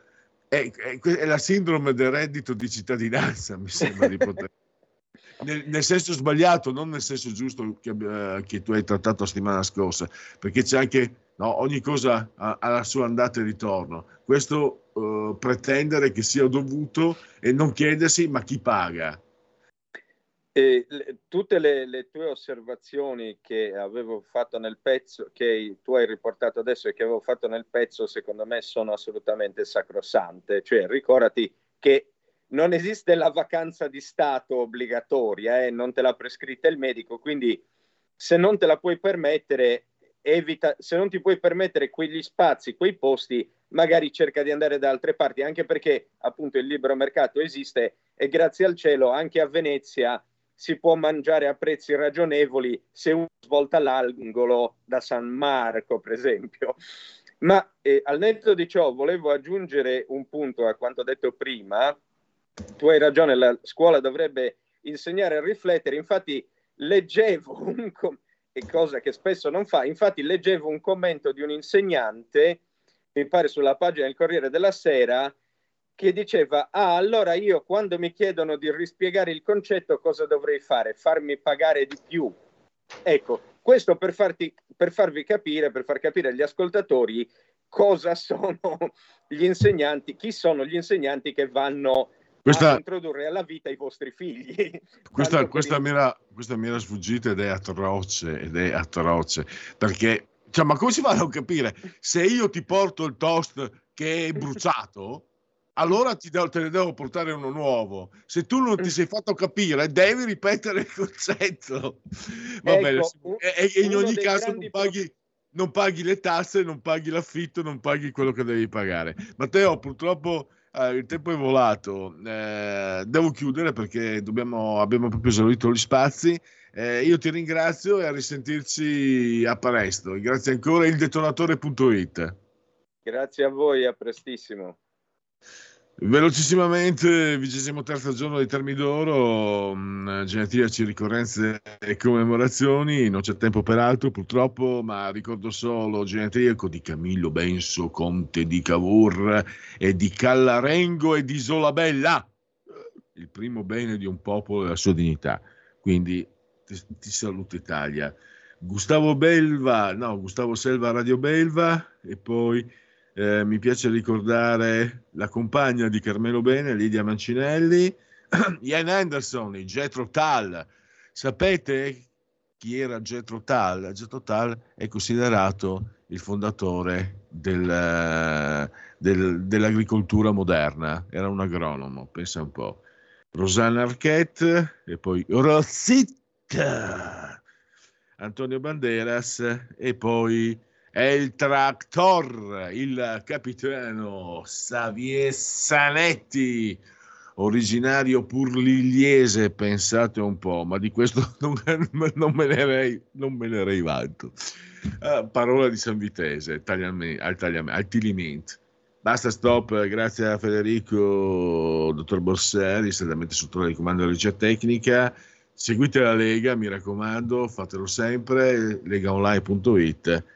è, è, è, la sindrome del reddito di cittadinanza, mi sembra di poter nel, nel, senso sbagliato, non nel senso giusto che, uh, che, tu hai trattato la settimana scorsa, perché c'è anche no, ogni cosa ha, ha, la sua andata e ritorno. Questo uh, pretendere che sia dovuto e non chiedersi ma chi paga. E le, tutte le, le, tue osservazioni che avevo fatto nel pezzo, che tu hai riportato adesso e che avevo fatto nel pezzo, secondo me sono assolutamente sacrosante. Cioè, ricordati che non esiste la vacanza di Stato obbligatoria, eh, non te l'ha prescritta il medico, quindi se non te la puoi permettere, evita, se non ti puoi permettere quegli spazi, quei posti, magari cerca di andare da altre parti, anche perché appunto il libero mercato esiste e grazie al cielo anche a Venezia si può mangiare a prezzi ragionevoli se uno svolta l'angolo da San Marco, per esempio. Ma eh, al netto di ciò volevo aggiungere un punto a quanto detto prima. Tu hai ragione, la scuola dovrebbe insegnare a riflettere. Infatti leggevo un com- cosa che spesso non fa, infatti leggevo un commento di un insegnante, mi pare sulla pagina del Corriere della Sera, che diceva, ah, allora io quando mi chiedono di rispiegare il concetto cosa dovrei fare? Farmi pagare di più. Ecco, questo per, farti, per farvi capire, per far capire agli ascoltatori cosa sono gli insegnanti, chi sono gli insegnanti che vanno questa, a introdurre alla vita i vostri figli. Questa, questa, mi era, questa mi era sfuggita ed è atroce, ed è atroce, perché, cioè, ma come si fa a capire? Se io ti porto il toast che è bruciato, allora ti devo, te ne devo portare uno nuovo. Se tu non ti sei fatto capire, devi ripetere il concetto. Va bene, ecco, e, e, in ogni caso non paghi, non paghi, le tasse, non paghi l'affitto, non paghi quello che devi pagare. Matteo, purtroppo eh, il tempo è volato. Eh, devo chiudere perché dobbiamo, abbiamo proprio esaurito gli spazi. Eh, io ti ringrazio e a risentirci a presto. Grazie ancora il detonatore.it. Grazie a voi, a prestissimo. Velocissimamente, vigesimo terzo giorno di Termidoro, mh, genetiaci, ricorrenze e commemorazioni, non c'è tempo per altro purtroppo, ma ricordo solo genetriaco di Camillo Benso, conte di Cavour e di Callarengo e di Solabella, il primo bene di un popolo e la sua dignità. Quindi ti, ti saluto Italia. Gustavo Belva, no, Gustavo Selva Radio Belva e poi eh, mi piace ricordare la compagna di Carmelo Bene, Lidia Mancinelli, Ian Anderson, Jetro Tal. Sapete chi era Jetro Tal? Jetro Tal è considerato il fondatore del, del, dell'agricoltura moderna, era un agronomo, pensa un po'. Rosanna Arquette e poi Rosita, Antonio Banderas e poi è il tractor, il capitano Xavier Sanetti, originario purligliese, pensate un po', ma di questo non, non me ne avrei, non me ne avrei vanto. Uh, parola di San Vitese, al, al Tiliment. Basta, stop, grazie a Federico, dottor Borseri, saldamente sotto il comando della regia tecnica. Seguite la Lega, mi raccomando, fatelo sempre, legaonline.it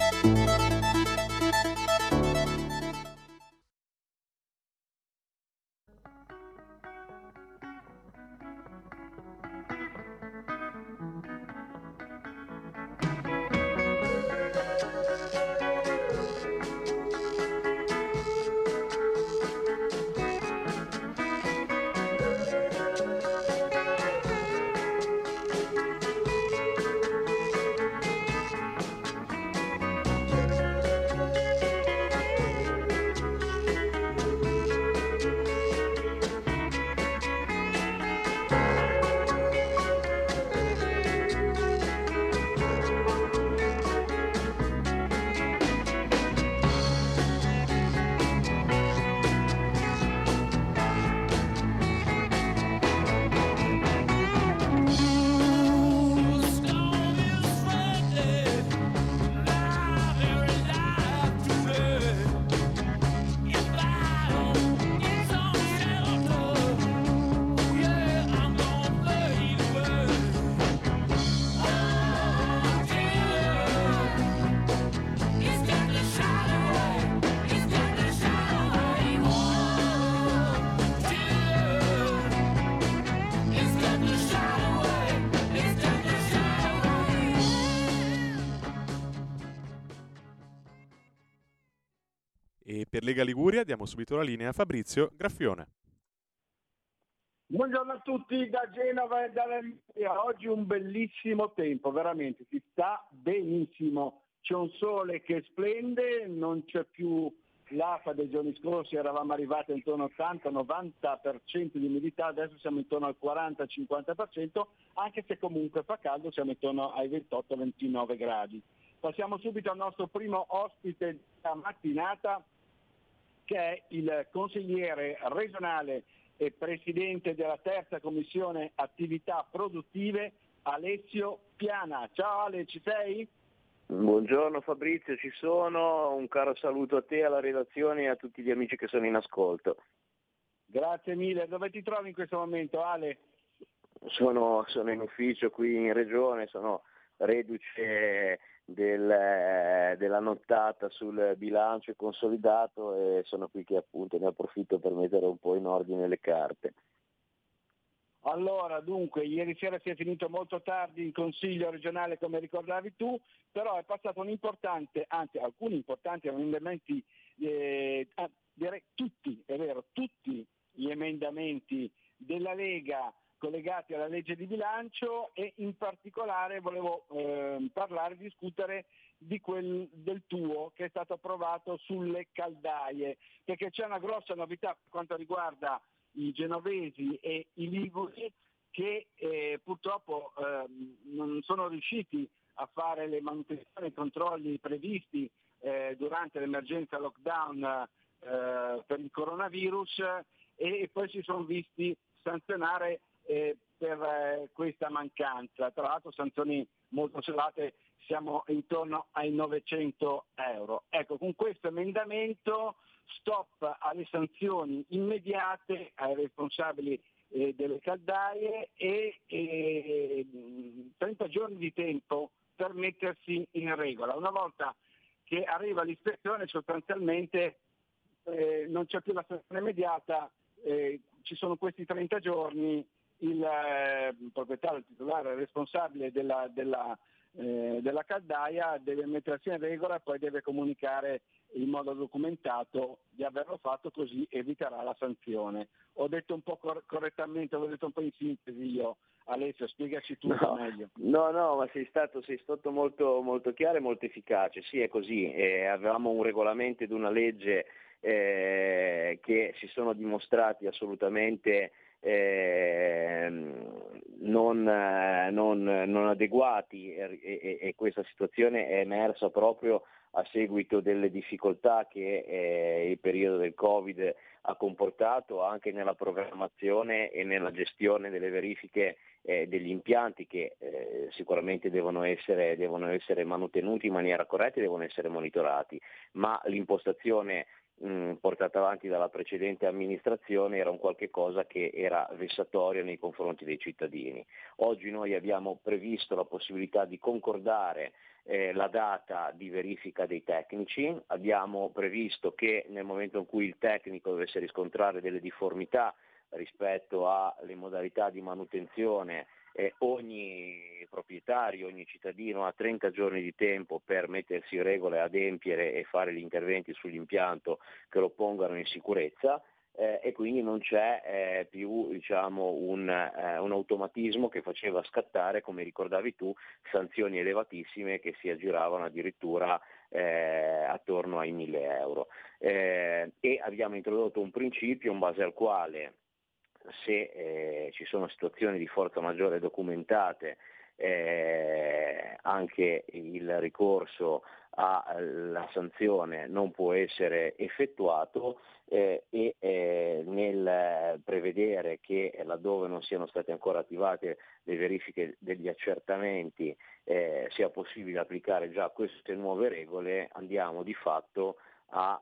Per Lega Liguria diamo subito la linea a Fabrizio Graffione. Buongiorno a tutti da Genova e dall'Emilia. Oggi un bellissimo tempo, veramente, si sta benissimo. C'è un sole che splende, non c'è più l'afa dei giorni scorsi, eravamo arrivati intorno al 80-90% di umidità, adesso siamo intorno al 40-50%, anche se comunque fa caldo, siamo intorno ai 28-29 gradi. Passiamo subito al nostro primo ospite della mattinata, che è il consigliere regionale e presidente della terza commissione attività produttive Alessio Piana. Ciao Ale, ci sei? Buongiorno Fabrizio, ci sono, un caro saluto a te, alla redazione e a tutti gli amici che sono in ascolto. Grazie mille, dove ti trovi in questo momento Ale? Sono, sono in ufficio qui in regione, sono reduce del, della nottata sul bilancio consolidato e sono qui che appunto ne approfitto per mettere un po' in ordine le carte. Allora, dunque, ieri sera si è finito molto tardi il Consiglio regionale, come ricordavi tu, però è passato un importante, anzi alcuni importanti emendamenti, eh, direi tutti, è vero, tutti gli emendamenti della Lega collegati alla legge di bilancio e in particolare volevo eh, parlare, discutere di quel del tuo che è stato approvato sulle caldaie, perché c'è una grossa novità per quanto riguarda i genovesi e i liguri che eh, purtroppo eh, non sono riusciti a fare le manutenzioni e i controlli previsti eh, durante l'emergenza lockdown eh, per il coronavirus e, e poi si sono visti sanzionare eh, per eh, questa mancanza. Tra l'altro sanzioni molto salate, siamo intorno ai 900 euro. Ecco, con questo emendamento stop alle sanzioni immediate ai responsabili eh, delle caldaie e, e 30 giorni di tempo per mettersi in regola. Una volta che arriva l'ispezione sostanzialmente eh, non c'è più la sanzione immediata, eh, ci sono questi 30 giorni, il eh, proprietario, il titolare, il responsabile della, della, eh, della caldaia deve mettersi in regola e poi deve comunicare in modo documentato di averlo fatto così eviterà la sanzione. Ho detto un po' cor- correttamente, ho detto un po' in sintesi io. Alessio, spiegaci tu no, meglio. No, no, ma sei stato, sei stato molto, molto, chiaro e molto efficace. Sì, è così. Eh, avevamo un regolamento ed una legge eh, che si sono dimostrati assolutamente non, non, non, adeguati e, e, e, questa situazione è emersa proprio a seguito delle difficoltà che eh, il periodo del Covid ha comportato anche nella programmazione e nella gestione delle verifiche eh, degli impianti che eh, sicuramente devono essere, devono essere manutenuti in maniera corretta e devono essere monitorati, ma l'impostazione mh, portata avanti dalla precedente amministrazione era un qualche cosa che era vessatorio nei confronti dei cittadini. Oggi noi abbiamo previsto la possibilità di concordare eh, la data di verifica dei tecnici, abbiamo previsto che nel momento in cui il tecnico dovesse riscontrare delle difformità rispetto alle modalità di manutenzione eh, ogni proprietario, ogni cittadino ha 30 giorni di tempo per mettersi in regola adempiere e fare gli interventi sull'impianto che lo pongano in sicurezza. Eh, e quindi non c'è eh, più diciamo, un, eh, un, automatismo che faceva scattare, come ricordavi tu, sanzioni elevatissime che si aggiravano addirittura eh, attorno ai 1000 euro. Eh, e abbiamo introdotto un principio in base al quale se eh, ci sono situazioni di forza maggiore documentate, eh, anche il ricorso alla sanzione non può essere effettuato eh, e eh, nel prevedere che laddove non siano state ancora attivate le verifiche degli accertamenti eh, sia possibile applicare già queste nuove regole andiamo di fatto a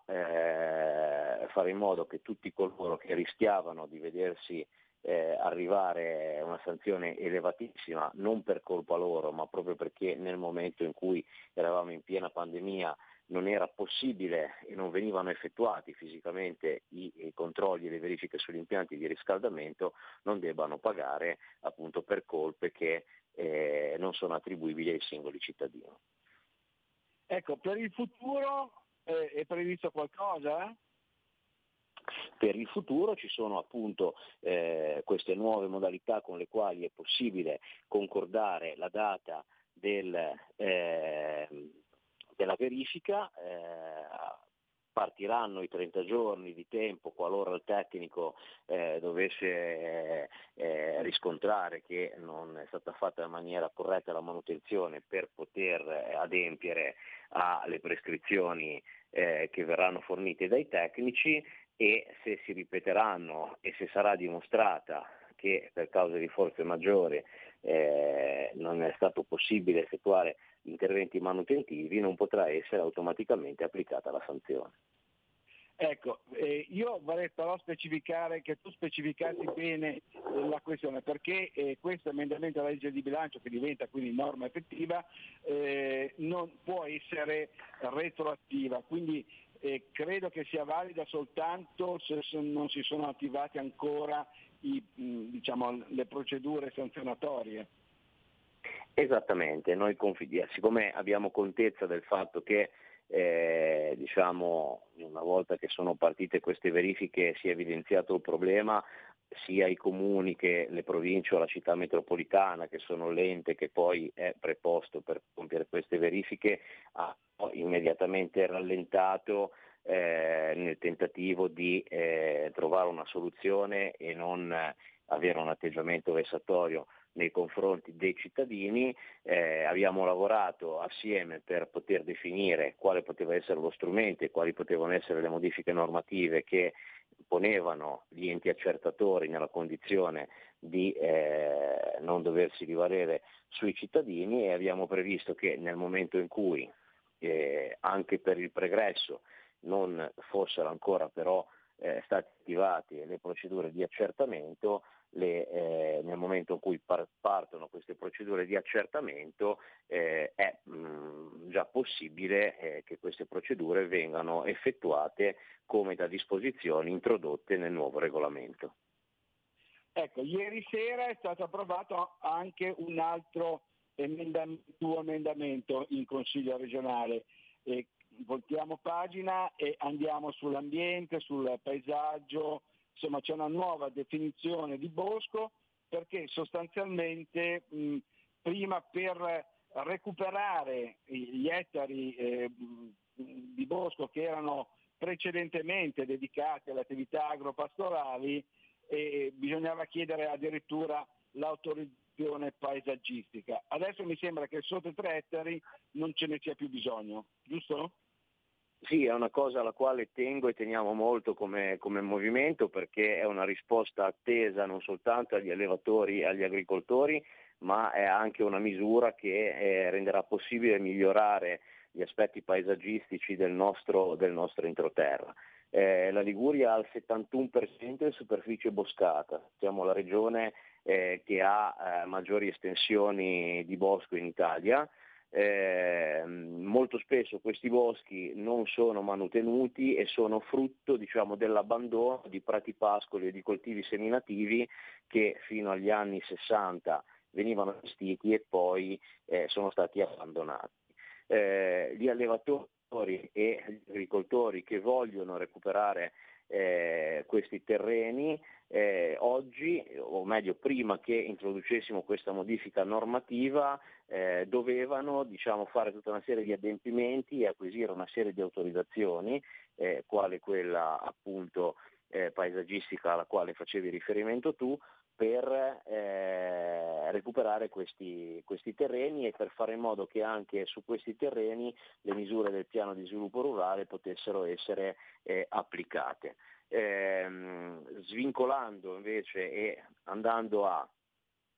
eh, fare in modo che tutti coloro che rischiavano di vedersi eh, arrivare una sanzione elevatissima, non per colpa loro, ma proprio perché nel momento in cui eravamo in piena pandemia non era possibile e non venivano effettuati fisicamente i, i, controlli e le verifiche sugli impianti di riscaldamento, non debbano pagare appunto per colpe che eh, non sono attribuibili ai singoli cittadini. Ecco, per il futuro eh, è previsto qualcosa? Per il futuro ci sono appunto eh, queste nuove modalità con le quali è possibile concordare la data del, eh, della verifica, eh, partiranno i 30 giorni di tempo qualora il tecnico eh, dovesse eh, eh, riscontrare che non è stata fatta in maniera corretta la manutenzione per poter adempiere alle prescrizioni eh, che verranno fornite dai tecnici e se si ripeteranno e se sarà dimostrata che per causa di forze maggiori eh, non è stato possibile effettuare interventi manutentivi, non potrà essere automaticamente applicata la sanzione. Ecco, eh, io vorrei però specificare che tu specificassi bene eh, la questione, perché eh, questo emendamento alla legge di bilancio, che diventa quindi norma effettiva, eh, non può essere retroattiva, quindi eh, credo che sia valida soltanto se non si sono attivate ancora i, diciamo, le procedure sanzionatorie. Esattamente, noi confidiamo, siccome abbiamo contezza del fatto che eh, diciamo, una volta che sono partite queste verifiche si è evidenziato il problema, sia i comuni che le province o la città metropolitana, che sono l'ente che poi è preposto per compiere queste verifiche, hanno immediatamente rallentato eh, nel tentativo di eh, trovare una soluzione e non avere un atteggiamento vessatorio nei confronti dei cittadini, eh, abbiamo lavorato assieme per poter definire quale poteva essere lo strumento e quali potevano essere le modifiche normative che ponevano gli enti accertatori nella condizione di eh, non doversi rivalere sui cittadini e abbiamo previsto che nel momento in cui eh, anche per il pregresso non fossero ancora però eh, state attivate le procedure di accertamento, le, eh, nel momento in cui par- partono queste procedure di accertamento eh, è mh, mm, già possibile eh, che queste procedure vengano effettuate come da disposizioni introdotte nel nuovo regolamento. Ecco, ieri sera è stato approvato anche un altro emendamento, tuo emendamento in Consiglio regionale. Voltiamo pagina e andiamo sull'ambiente, sul paesaggio, insomma c'è una nuova definizione di bosco perché sostanzialmente mh, prima per recuperare gli ettari eh, di bosco che erano precedentemente dedicati alle attività agropastorali eh, bisognava chiedere addirittura l'autorizzazione paesaggistica. Adesso mi sembra che sotto i tre ettari non ce ne sia più bisogno, giusto? Sì, è una cosa alla quale tengo e teniamo molto come, come, movimento perché è una risposta attesa non soltanto agli allevatori e agli agricoltori, ma è anche una misura che eh, renderà possibile migliorare gli aspetti paesaggistici del nostro, del nostro entroterra. Eh, la Liguria ha il 71% di superficie boscata, siamo la regione eh, che ha eh, maggiori estensioni di bosco in Italia, eh, molto spesso questi boschi non sono manutenuti e sono frutto diciamo, dell'abbandono di prati pascoli e di coltivi seminativi che fino agli anni 60 venivano gestiti e poi eh, sono stati abbandonati. Eh, gli allevatori e gli agricoltori che vogliono recuperare eh, questi terreni eh, oggi, o meglio prima che introducessimo questa modifica normativa, eh, dovevano diciamo, fare tutta una serie di adempimenti e acquisire una serie di autorizzazioni, eh, quale quella appunto eh, paesaggistica alla quale facevi riferimento tu, per eh, recuperare questi, questi, terreni e per fare in modo che anche su questi terreni le misure del piano di sviluppo rurale potessero essere eh, applicate. Eh, svincolando invece e andando a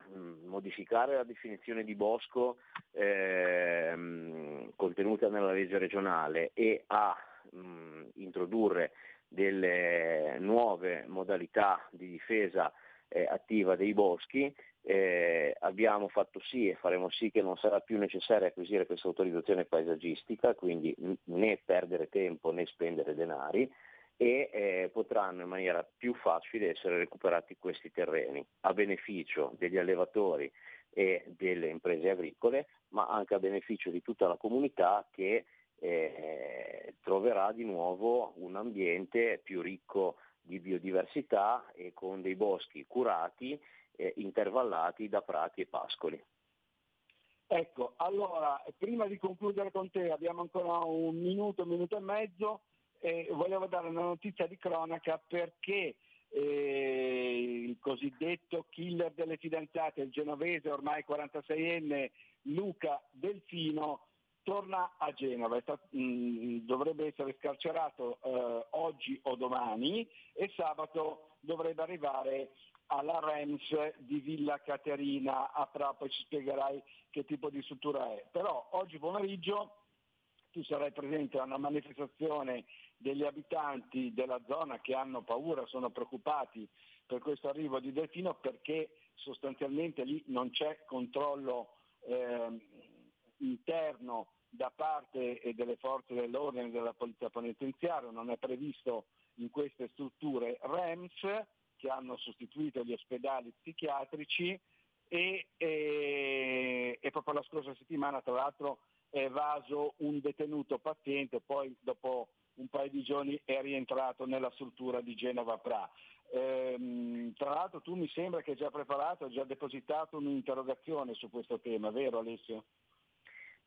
mh, mm, modificare la definizione di bosco ehm, contenuta nella legge regionale e a mh, mm, introdurre delle nuove modalità di difesa eh, attiva dei boschi, eh, abbiamo fatto sì e faremo sì che non sarà più necessario acquisire questa autorizzazione paesaggistica, quindi né perdere tempo né spendere denari e eh, potranno in maniera più facile essere recuperati questi terreni a beneficio degli allevatori e delle imprese agricole, ma anche a beneficio di tutta la comunità che eh, troverà di nuovo un ambiente più ricco di biodiversità e con dei boschi curati, eh, intervallati da prati e pascoli. Ecco, allora, prima di concludere con te, abbiamo ancora un minuto, un minuto e mezzo, e volevo dare una notizia di cronaca perché eh, il cosiddetto killer delle fidanzate, il genovese ormai 46enne Luca Delfino, torna a Genova, mm, dovrebbe essere scarcerato eh, oggi o domani e sabato dovrebbe arrivare alla REMS di Villa Caterina a Pra, poi ci spiegherai che tipo di struttura è. Però oggi pomeriggio tu sarai presente a una manifestazione degli abitanti della zona che hanno paura, sono preoccupati per questo arrivo di Delfino perché sostanzialmente lì non c'è controllo eh, interno da parte delle forze dell'ordine della polizia penitenziaria, non è previsto in queste strutture REMS che hanno sostituito gli ospedali psichiatrici e, e, e proprio la scorsa settimana tra l'altro è evaso un detenuto paziente, poi dopo un paio di giorni è rientrato nella struttura di Genova Pra. Ehm, tra l'altro tu mi sembra che hai già preparato, hai già depositato un'interrogazione su questo tema, vero Alessio?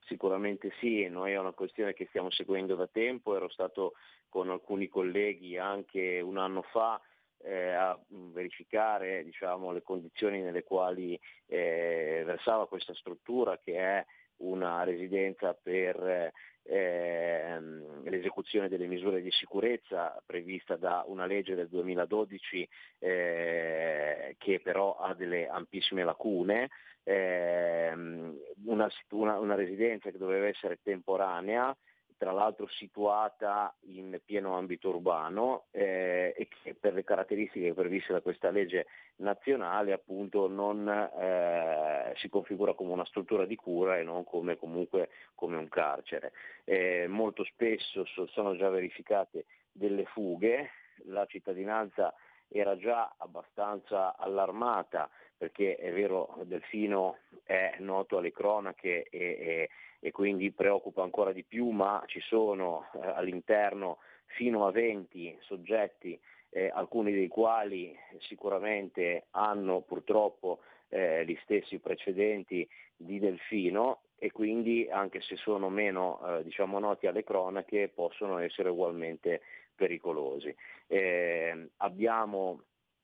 Sicuramente sì, noi è una questione che stiamo seguendo da tempo, ero stato con alcuni colleghi anche un anno fa eh, a verificare diciamo, le condizioni nelle quali eh, versava questa struttura che è una residenza per ehm, l'esecuzione delle misure di sicurezza prevista da una legge del 2012 eh, che però ha delle ampissime lacune, ehm, una, una, una residenza che doveva essere temporanea tra l'altro situata in pieno ambito urbano eh, e che per le caratteristiche previste da questa legge nazionale appunto non eh, si configura come una struttura di cura e non come comunque come un carcere. Eh, molto spesso sono già verificate delle fughe, la cittadinanza era già abbastanza allarmata perché è vero Delfino è noto alle cronache e, e, e quindi preoccupa ancora di più, ma ci sono eh, all'interno fino a 20 soggetti, eh, alcuni dei quali sicuramente hanno purtroppo eh, gli stessi precedenti di Delfino e quindi anche se sono meno eh, diciamo, noti alle cronache possono essere ugualmente pericolosi. Eh, abbiamo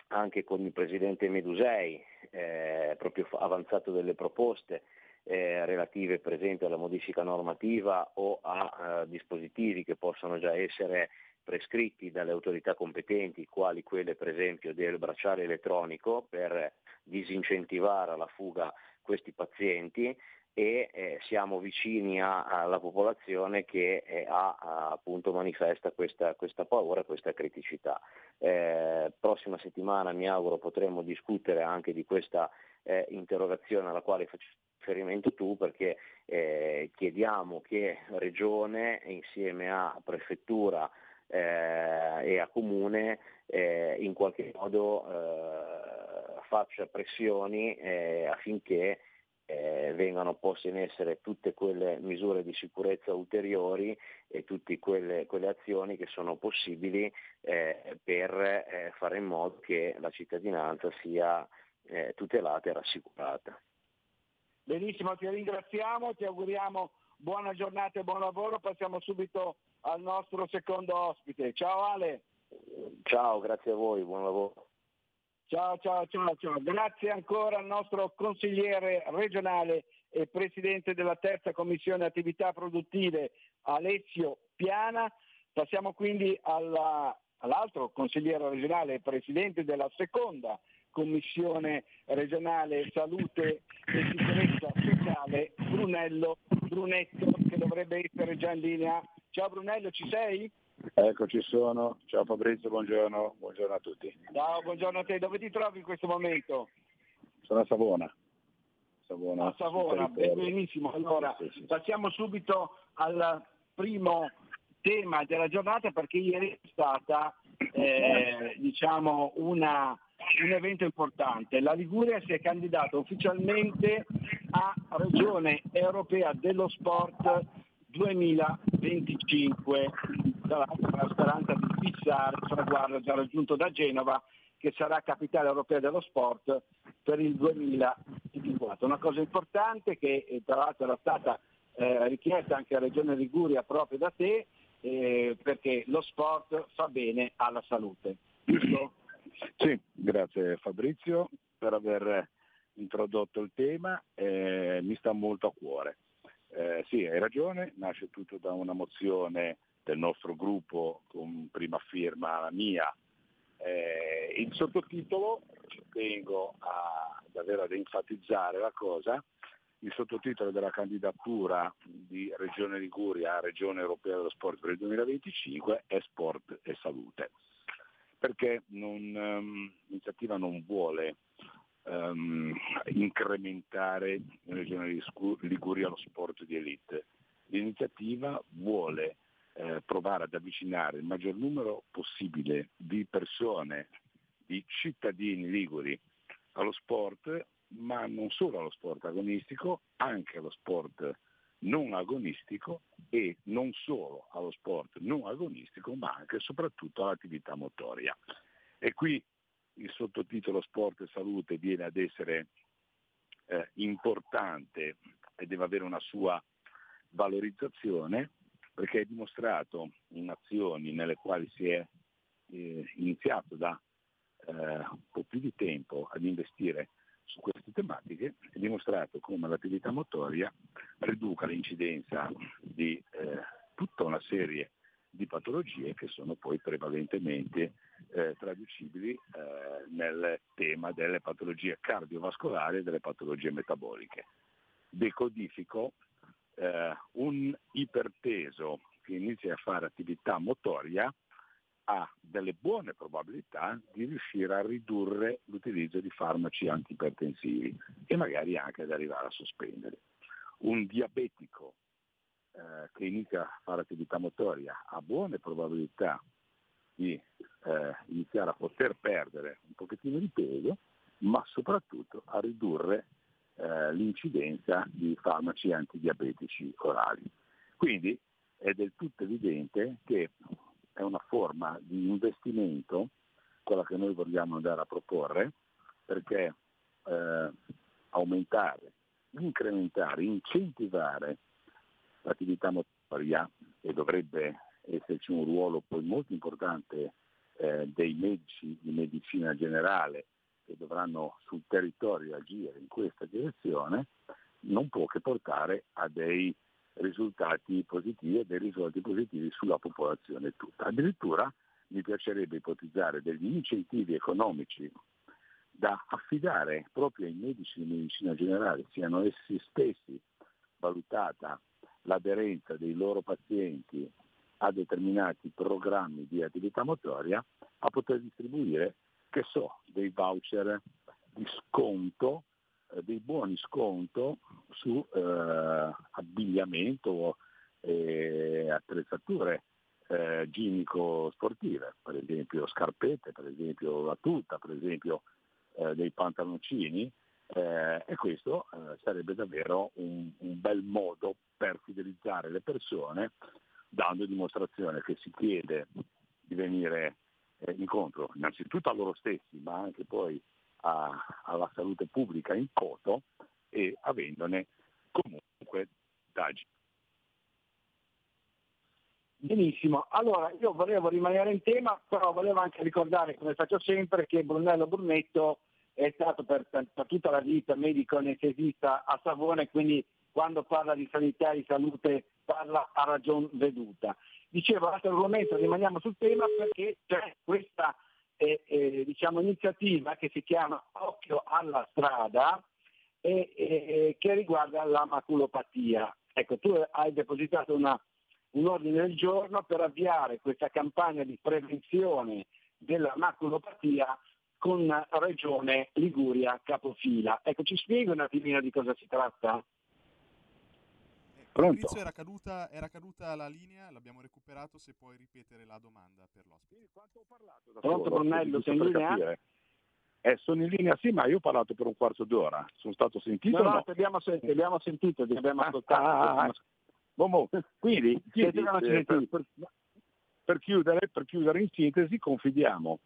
anche con il Presidente Medusei eh, proprio avanzato delle proposte eh, relative per esempio alla modifica normativa o a, a dispositivi che possono già essere prescritti dalle autorità competenti, quali quelle per esempio del bracciale elettronico per disincentivare alla fuga questi pazienti e eh, siamo vicini a, alla popolazione che eh, ha, appunto manifesta questa, questa, paura, questa criticità. Eh, prossima settimana mi auguro potremo discutere anche di questa eh, interrogazione alla quale faccio riferimento tu perché eh, chiediamo che Regione insieme a Prefettura eh, e a Comune in qualche modo faccia pressioni affinché eh, vengano poste in essere tutte quelle misure di sicurezza ulteriori e tutte quelle, quelle azioni che sono possibili eh, per eh, fare in modo che la cittadinanza sia eh, tutelata e rassicurata. Benissimo, ti ringraziamo, ti auguriamo buona giornata e buon lavoro. Passiamo subito al nostro secondo ospite. Ciao Ale. Ciao, grazie a voi, buon lavoro. Ciao, ciao, ciao, ciao. Grazie ancora al nostro consigliere regionale e presidente della terza commissione attività produttive Alessio Piana. Passiamo quindi alla, all'altro consigliere regionale e presidente della seconda commissione regionale salute e sicurezza sociale Brunello Brunetto che dovrebbe essere già in linea. Ciao Brunello, ci sei? Eccoci sono, ciao Fabrizio, buongiorno, buongiorno a tutti. Ciao, buongiorno a te, dove ti trovi in questo momento? Sono a Savona. Savona a Savona, benissimo. Allora, sì, sì. passiamo subito al primo tema della giornata perché ieri è stata eh, diciamo una, un evento importante. La Liguria si è candidata ufficialmente a Regione Europea dello Sport 2020 2025, con la speranza di fissare il traguardo già raggiunto da Genova che sarà capitale europea dello sport per il 2024. Una cosa importante che eh, tra l'altro era stata eh, richiesta anche a Regione Liguria proprio da te, eh, perché lo sport fa bene alla salute. Giusto? Sì, grazie Fabrizio per aver introdotto il tema, eh, mi sta molto a cuore. Eh, sì, hai ragione, nasce tutto da una mozione del nostro gruppo con prima firma la mia. Eh, il sottotitolo, ci tengo a, davvero ad enfatizzare la cosa, il sottotitolo della candidatura di Regione Liguria a Regione Europea dello Sport per il 2025 è Sport e Salute, perché non, um, l'iniziativa non vuole um, incrementare in Regione Liguria lo sport di elite, l'iniziativa vuole eh, provare ad avvicinare il maggior numero possibile di persone, di cittadini liguri allo sport ma non solo allo sport agonistico, anche allo sport non agonistico e non solo allo sport non agonistico, ma anche e soprattutto all'attività motoria. E qui il sottotitolo Sport e Salute viene ad essere eh, importante e deve avere una sua valorizzazione perché è dimostrato in azioni nelle quali si è eh, iniziato da eh, un po' più di tempo ad investire su queste tematiche è dimostrato come l'attività motoria riduca l'incidenza di eh, tutta una serie di patologie che sono poi prevalentemente eh, traducibili eh, nel tema delle patologie cardiovascolari e delle patologie metaboliche. Decodifico eh, un iperteso che inizia a fare attività motoria ha delle buone probabilità di riuscire a ridurre l'utilizzo di farmaci antipertensivi e magari anche ad arrivare a sospendere. Un diabetico eh, che inizia a fare attività motoria ha buone probabilità di eh, iniziare a poter perdere un pochettino di peso, ma soprattutto a ridurre eh, l'incidenza di farmaci antidiabetici orali. Quindi è del tutto evidente che è una forma di investimento, quella che noi vogliamo andare a proporre, perché eh, aumentare, incrementare, incentivare l'attività motoria e dovrebbe esserci un ruolo poi molto importante eh, dei medici di medicina generale che dovranno sul territorio agire in questa direzione, non può che portare a dei risultati positivi e dei risultati positivi sulla popolazione tutta. Addirittura mi piacerebbe ipotizzare degli incentivi economici da affidare proprio ai medici di medicina generale, siano essi stessi valutata l'aderenza dei loro pazienti a determinati programmi di attività motoria, a poter distribuire, che so, dei voucher di sconto eh, dei buoni sconto su eh, abbigliamento e attrezzature eh, ginnico-sportive, per esempio scarpette, per esempio la tuta, per esempio eh, dei pantaloncini eh, e questo eh, sarebbe davvero un, un, bel modo per fidelizzare le persone dando dimostrazione che si chiede di venire incontro innanzitutto a loro stessi ma anche poi a, alla salute pubblica in toto e avendone comunque dagi. Benissimo, allora io volevo rimanere in tema, però volevo anche ricordare, come faccio sempre, che Brunello Brunetto è stato per, per, per tutta la vita medico anestesista a Savone, quindi quando parla di sanità e di salute parla a ragion veduta. Dicevo, l'altro argomento, rimaniamo sul tema perché c'è questa eh, eh, diciamo, iniziativa che si chiama Occhio alla strada e, che riguarda la maculopatia. Ecco, tu hai depositato una, un ordine del giorno per avviare questa campagna di prevenzione della maculopatia con Regione Liguria Capofila. Ecco, ci spieghi un attimino di cosa si tratta? Pronto? Era caduta, era caduta la linea, l'abbiamo recuperato, se puoi ripetere la domanda per l'ospite. Quanto ho parlato da Pronto Brunello, sei in linea? Eh, sono in linea sì, ma io ho parlato per un quarto d'ora. Sono stato sentito? No, no, no? Ti, abbiamo, ti abbiamo sentito, ti abbiamo ascoltato. Ah, Boh, quindi, Sì, quindi, sì, eh, per, per- per chiudere, per chiudere in sintesi, confidiamo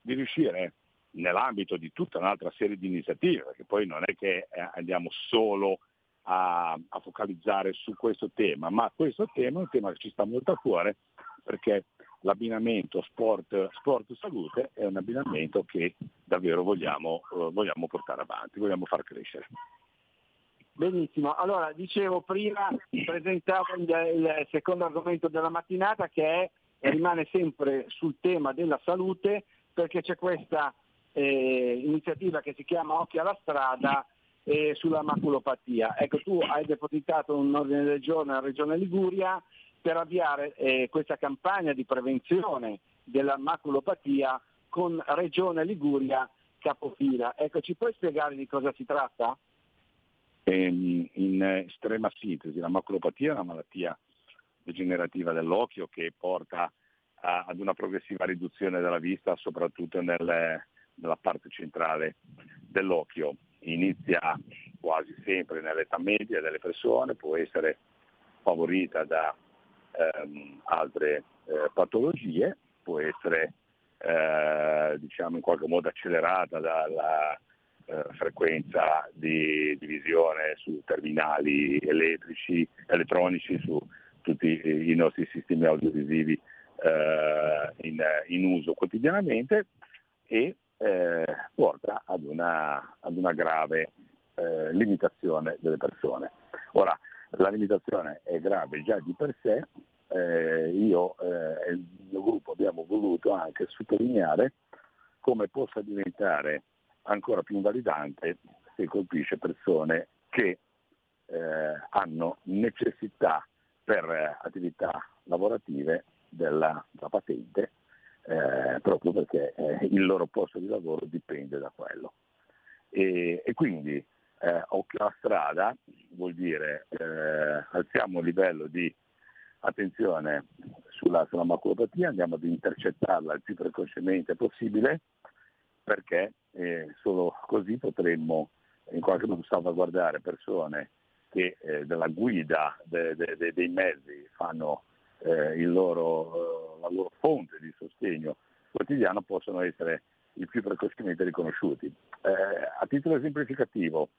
di riuscire nell'ambito di tutta un'altra serie di iniziative, perché poi non è che eh, andiamo solo a, a focalizzare su questo tema, ma questo tema è un tema che ci sta molto a cuore perché l'abbinamento sport, sport salute è un abbinamento che davvero vogliamo, eh, vogliamo portare avanti, vogliamo far crescere. Benissimo, allora dicevo prima, presentavo il, il secondo argomento della mattinata che è, rimane sempre sul tema della salute perché c'è questa eh, iniziativa che si chiama Occhi alla strada eh, sulla maculopatia. Ecco, tu hai depositato un ordine del giorno alla Regione Liguria per avviare eh, questa campagna di prevenzione della maculopatia con Regione Liguria capofila. Ecco, ci puoi spiegare di cosa si tratta? Ehm, in estrema sintesi, la maculopatia è una malattia degenerativa dell'occhio che porta a- ad una progressiva riduzione della vista, soprattutto nelle- nella parte centrale dell'occhio. Inizia quasi sempre nell'età media delle persone, può essere favorita da ehm, altre eh, patologie, può essere eh, diciamo in qualche modo accelerata dalla eh, frequenza di, di visione su terminali elettrici, elettronici, su tutti i nostri sistemi audiovisivi eh, in, in uso quotidianamente e eh, porta ad una, ad una grave eh, limitazione delle persone. Ora, la limitazione è grave già di per sé, eh, io eh, e il mio gruppo abbiamo voluto anche sottolineare come possa diventare ancora più invalidante se colpisce persone che eh, hanno necessità per attività lavorative della, della patente eh, proprio perché eh, il loro posto di lavoro dipende da quello. E, e quindi eh, occhio alla strada vuol dire eh, alziamo il livello di attenzione sulla, sulla maculopatia, andiamo ad intercettarla il più precocemente possibile perché eh, solo così potremmo in qualche modo salvaguardare persone che eh, della guida de- de- de- dei mezzi fanno eh, loro, eh, la loro fonte di sostegno quotidiano possono essere il più precocemente riconosciuti. Eh, a titolo esemplificativo,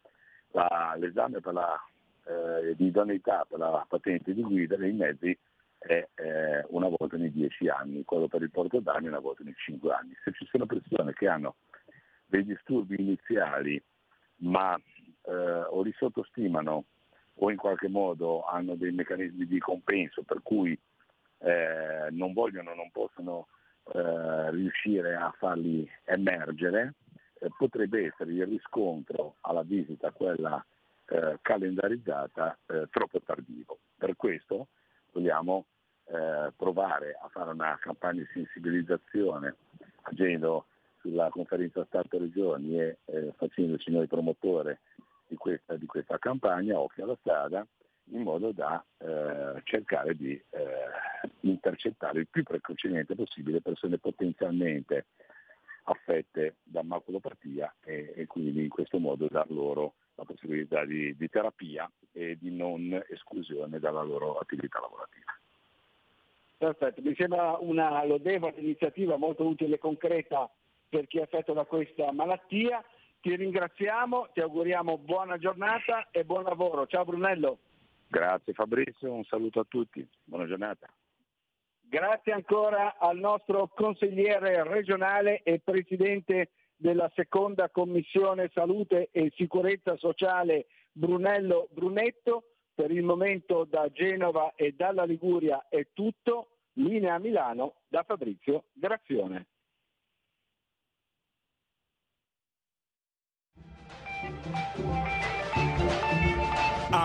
la- l'esame per la, eh, di idoneità per la patente di guida dei mezzi è eh, una volta ogni 10 anni, quello per il porto d'armi una volta ogni 5 anni. Se ci sono persone che hanno dei disturbi iniziali ma eh, o li sottostimano o in qualche modo hanno dei meccanismi di compenso per cui eh, non vogliono, non possono eh, riuscire a farli emergere, eh, potrebbe essere il riscontro alla visita, quella eh, calendarizzata, eh, troppo tardivo. Per questo vogliamo eh, provare a fare una campagna di sensibilizzazione agendo sulla conferenza Stato-Regioni e facendoci noi promotore di questa, di questa campagna, occhio alla strada, in modo da eh, cercare di eh, intercettare il più precocemente possibile persone potenzialmente affette da maculopatia e, e quindi in questo modo dar loro la possibilità di, di terapia e di non esclusione dalla loro attività lavorativa. Perfetto, mi sembra una lodevole iniziativa molto utile e concreta per chi è affetto da questa malattia. Ti ringraziamo, ti auguriamo buona giornata e buon lavoro. Ciao Brunello. Grazie Fabrizio, un saluto a tutti, buona giornata. Grazie ancora al nostro consigliere regionale e presidente della seconda commissione salute e sicurezza sociale Brunello Brunetto. Per il momento da Genova e dalla Liguria è tutto. Linea Milano da Fabrizio Grazione.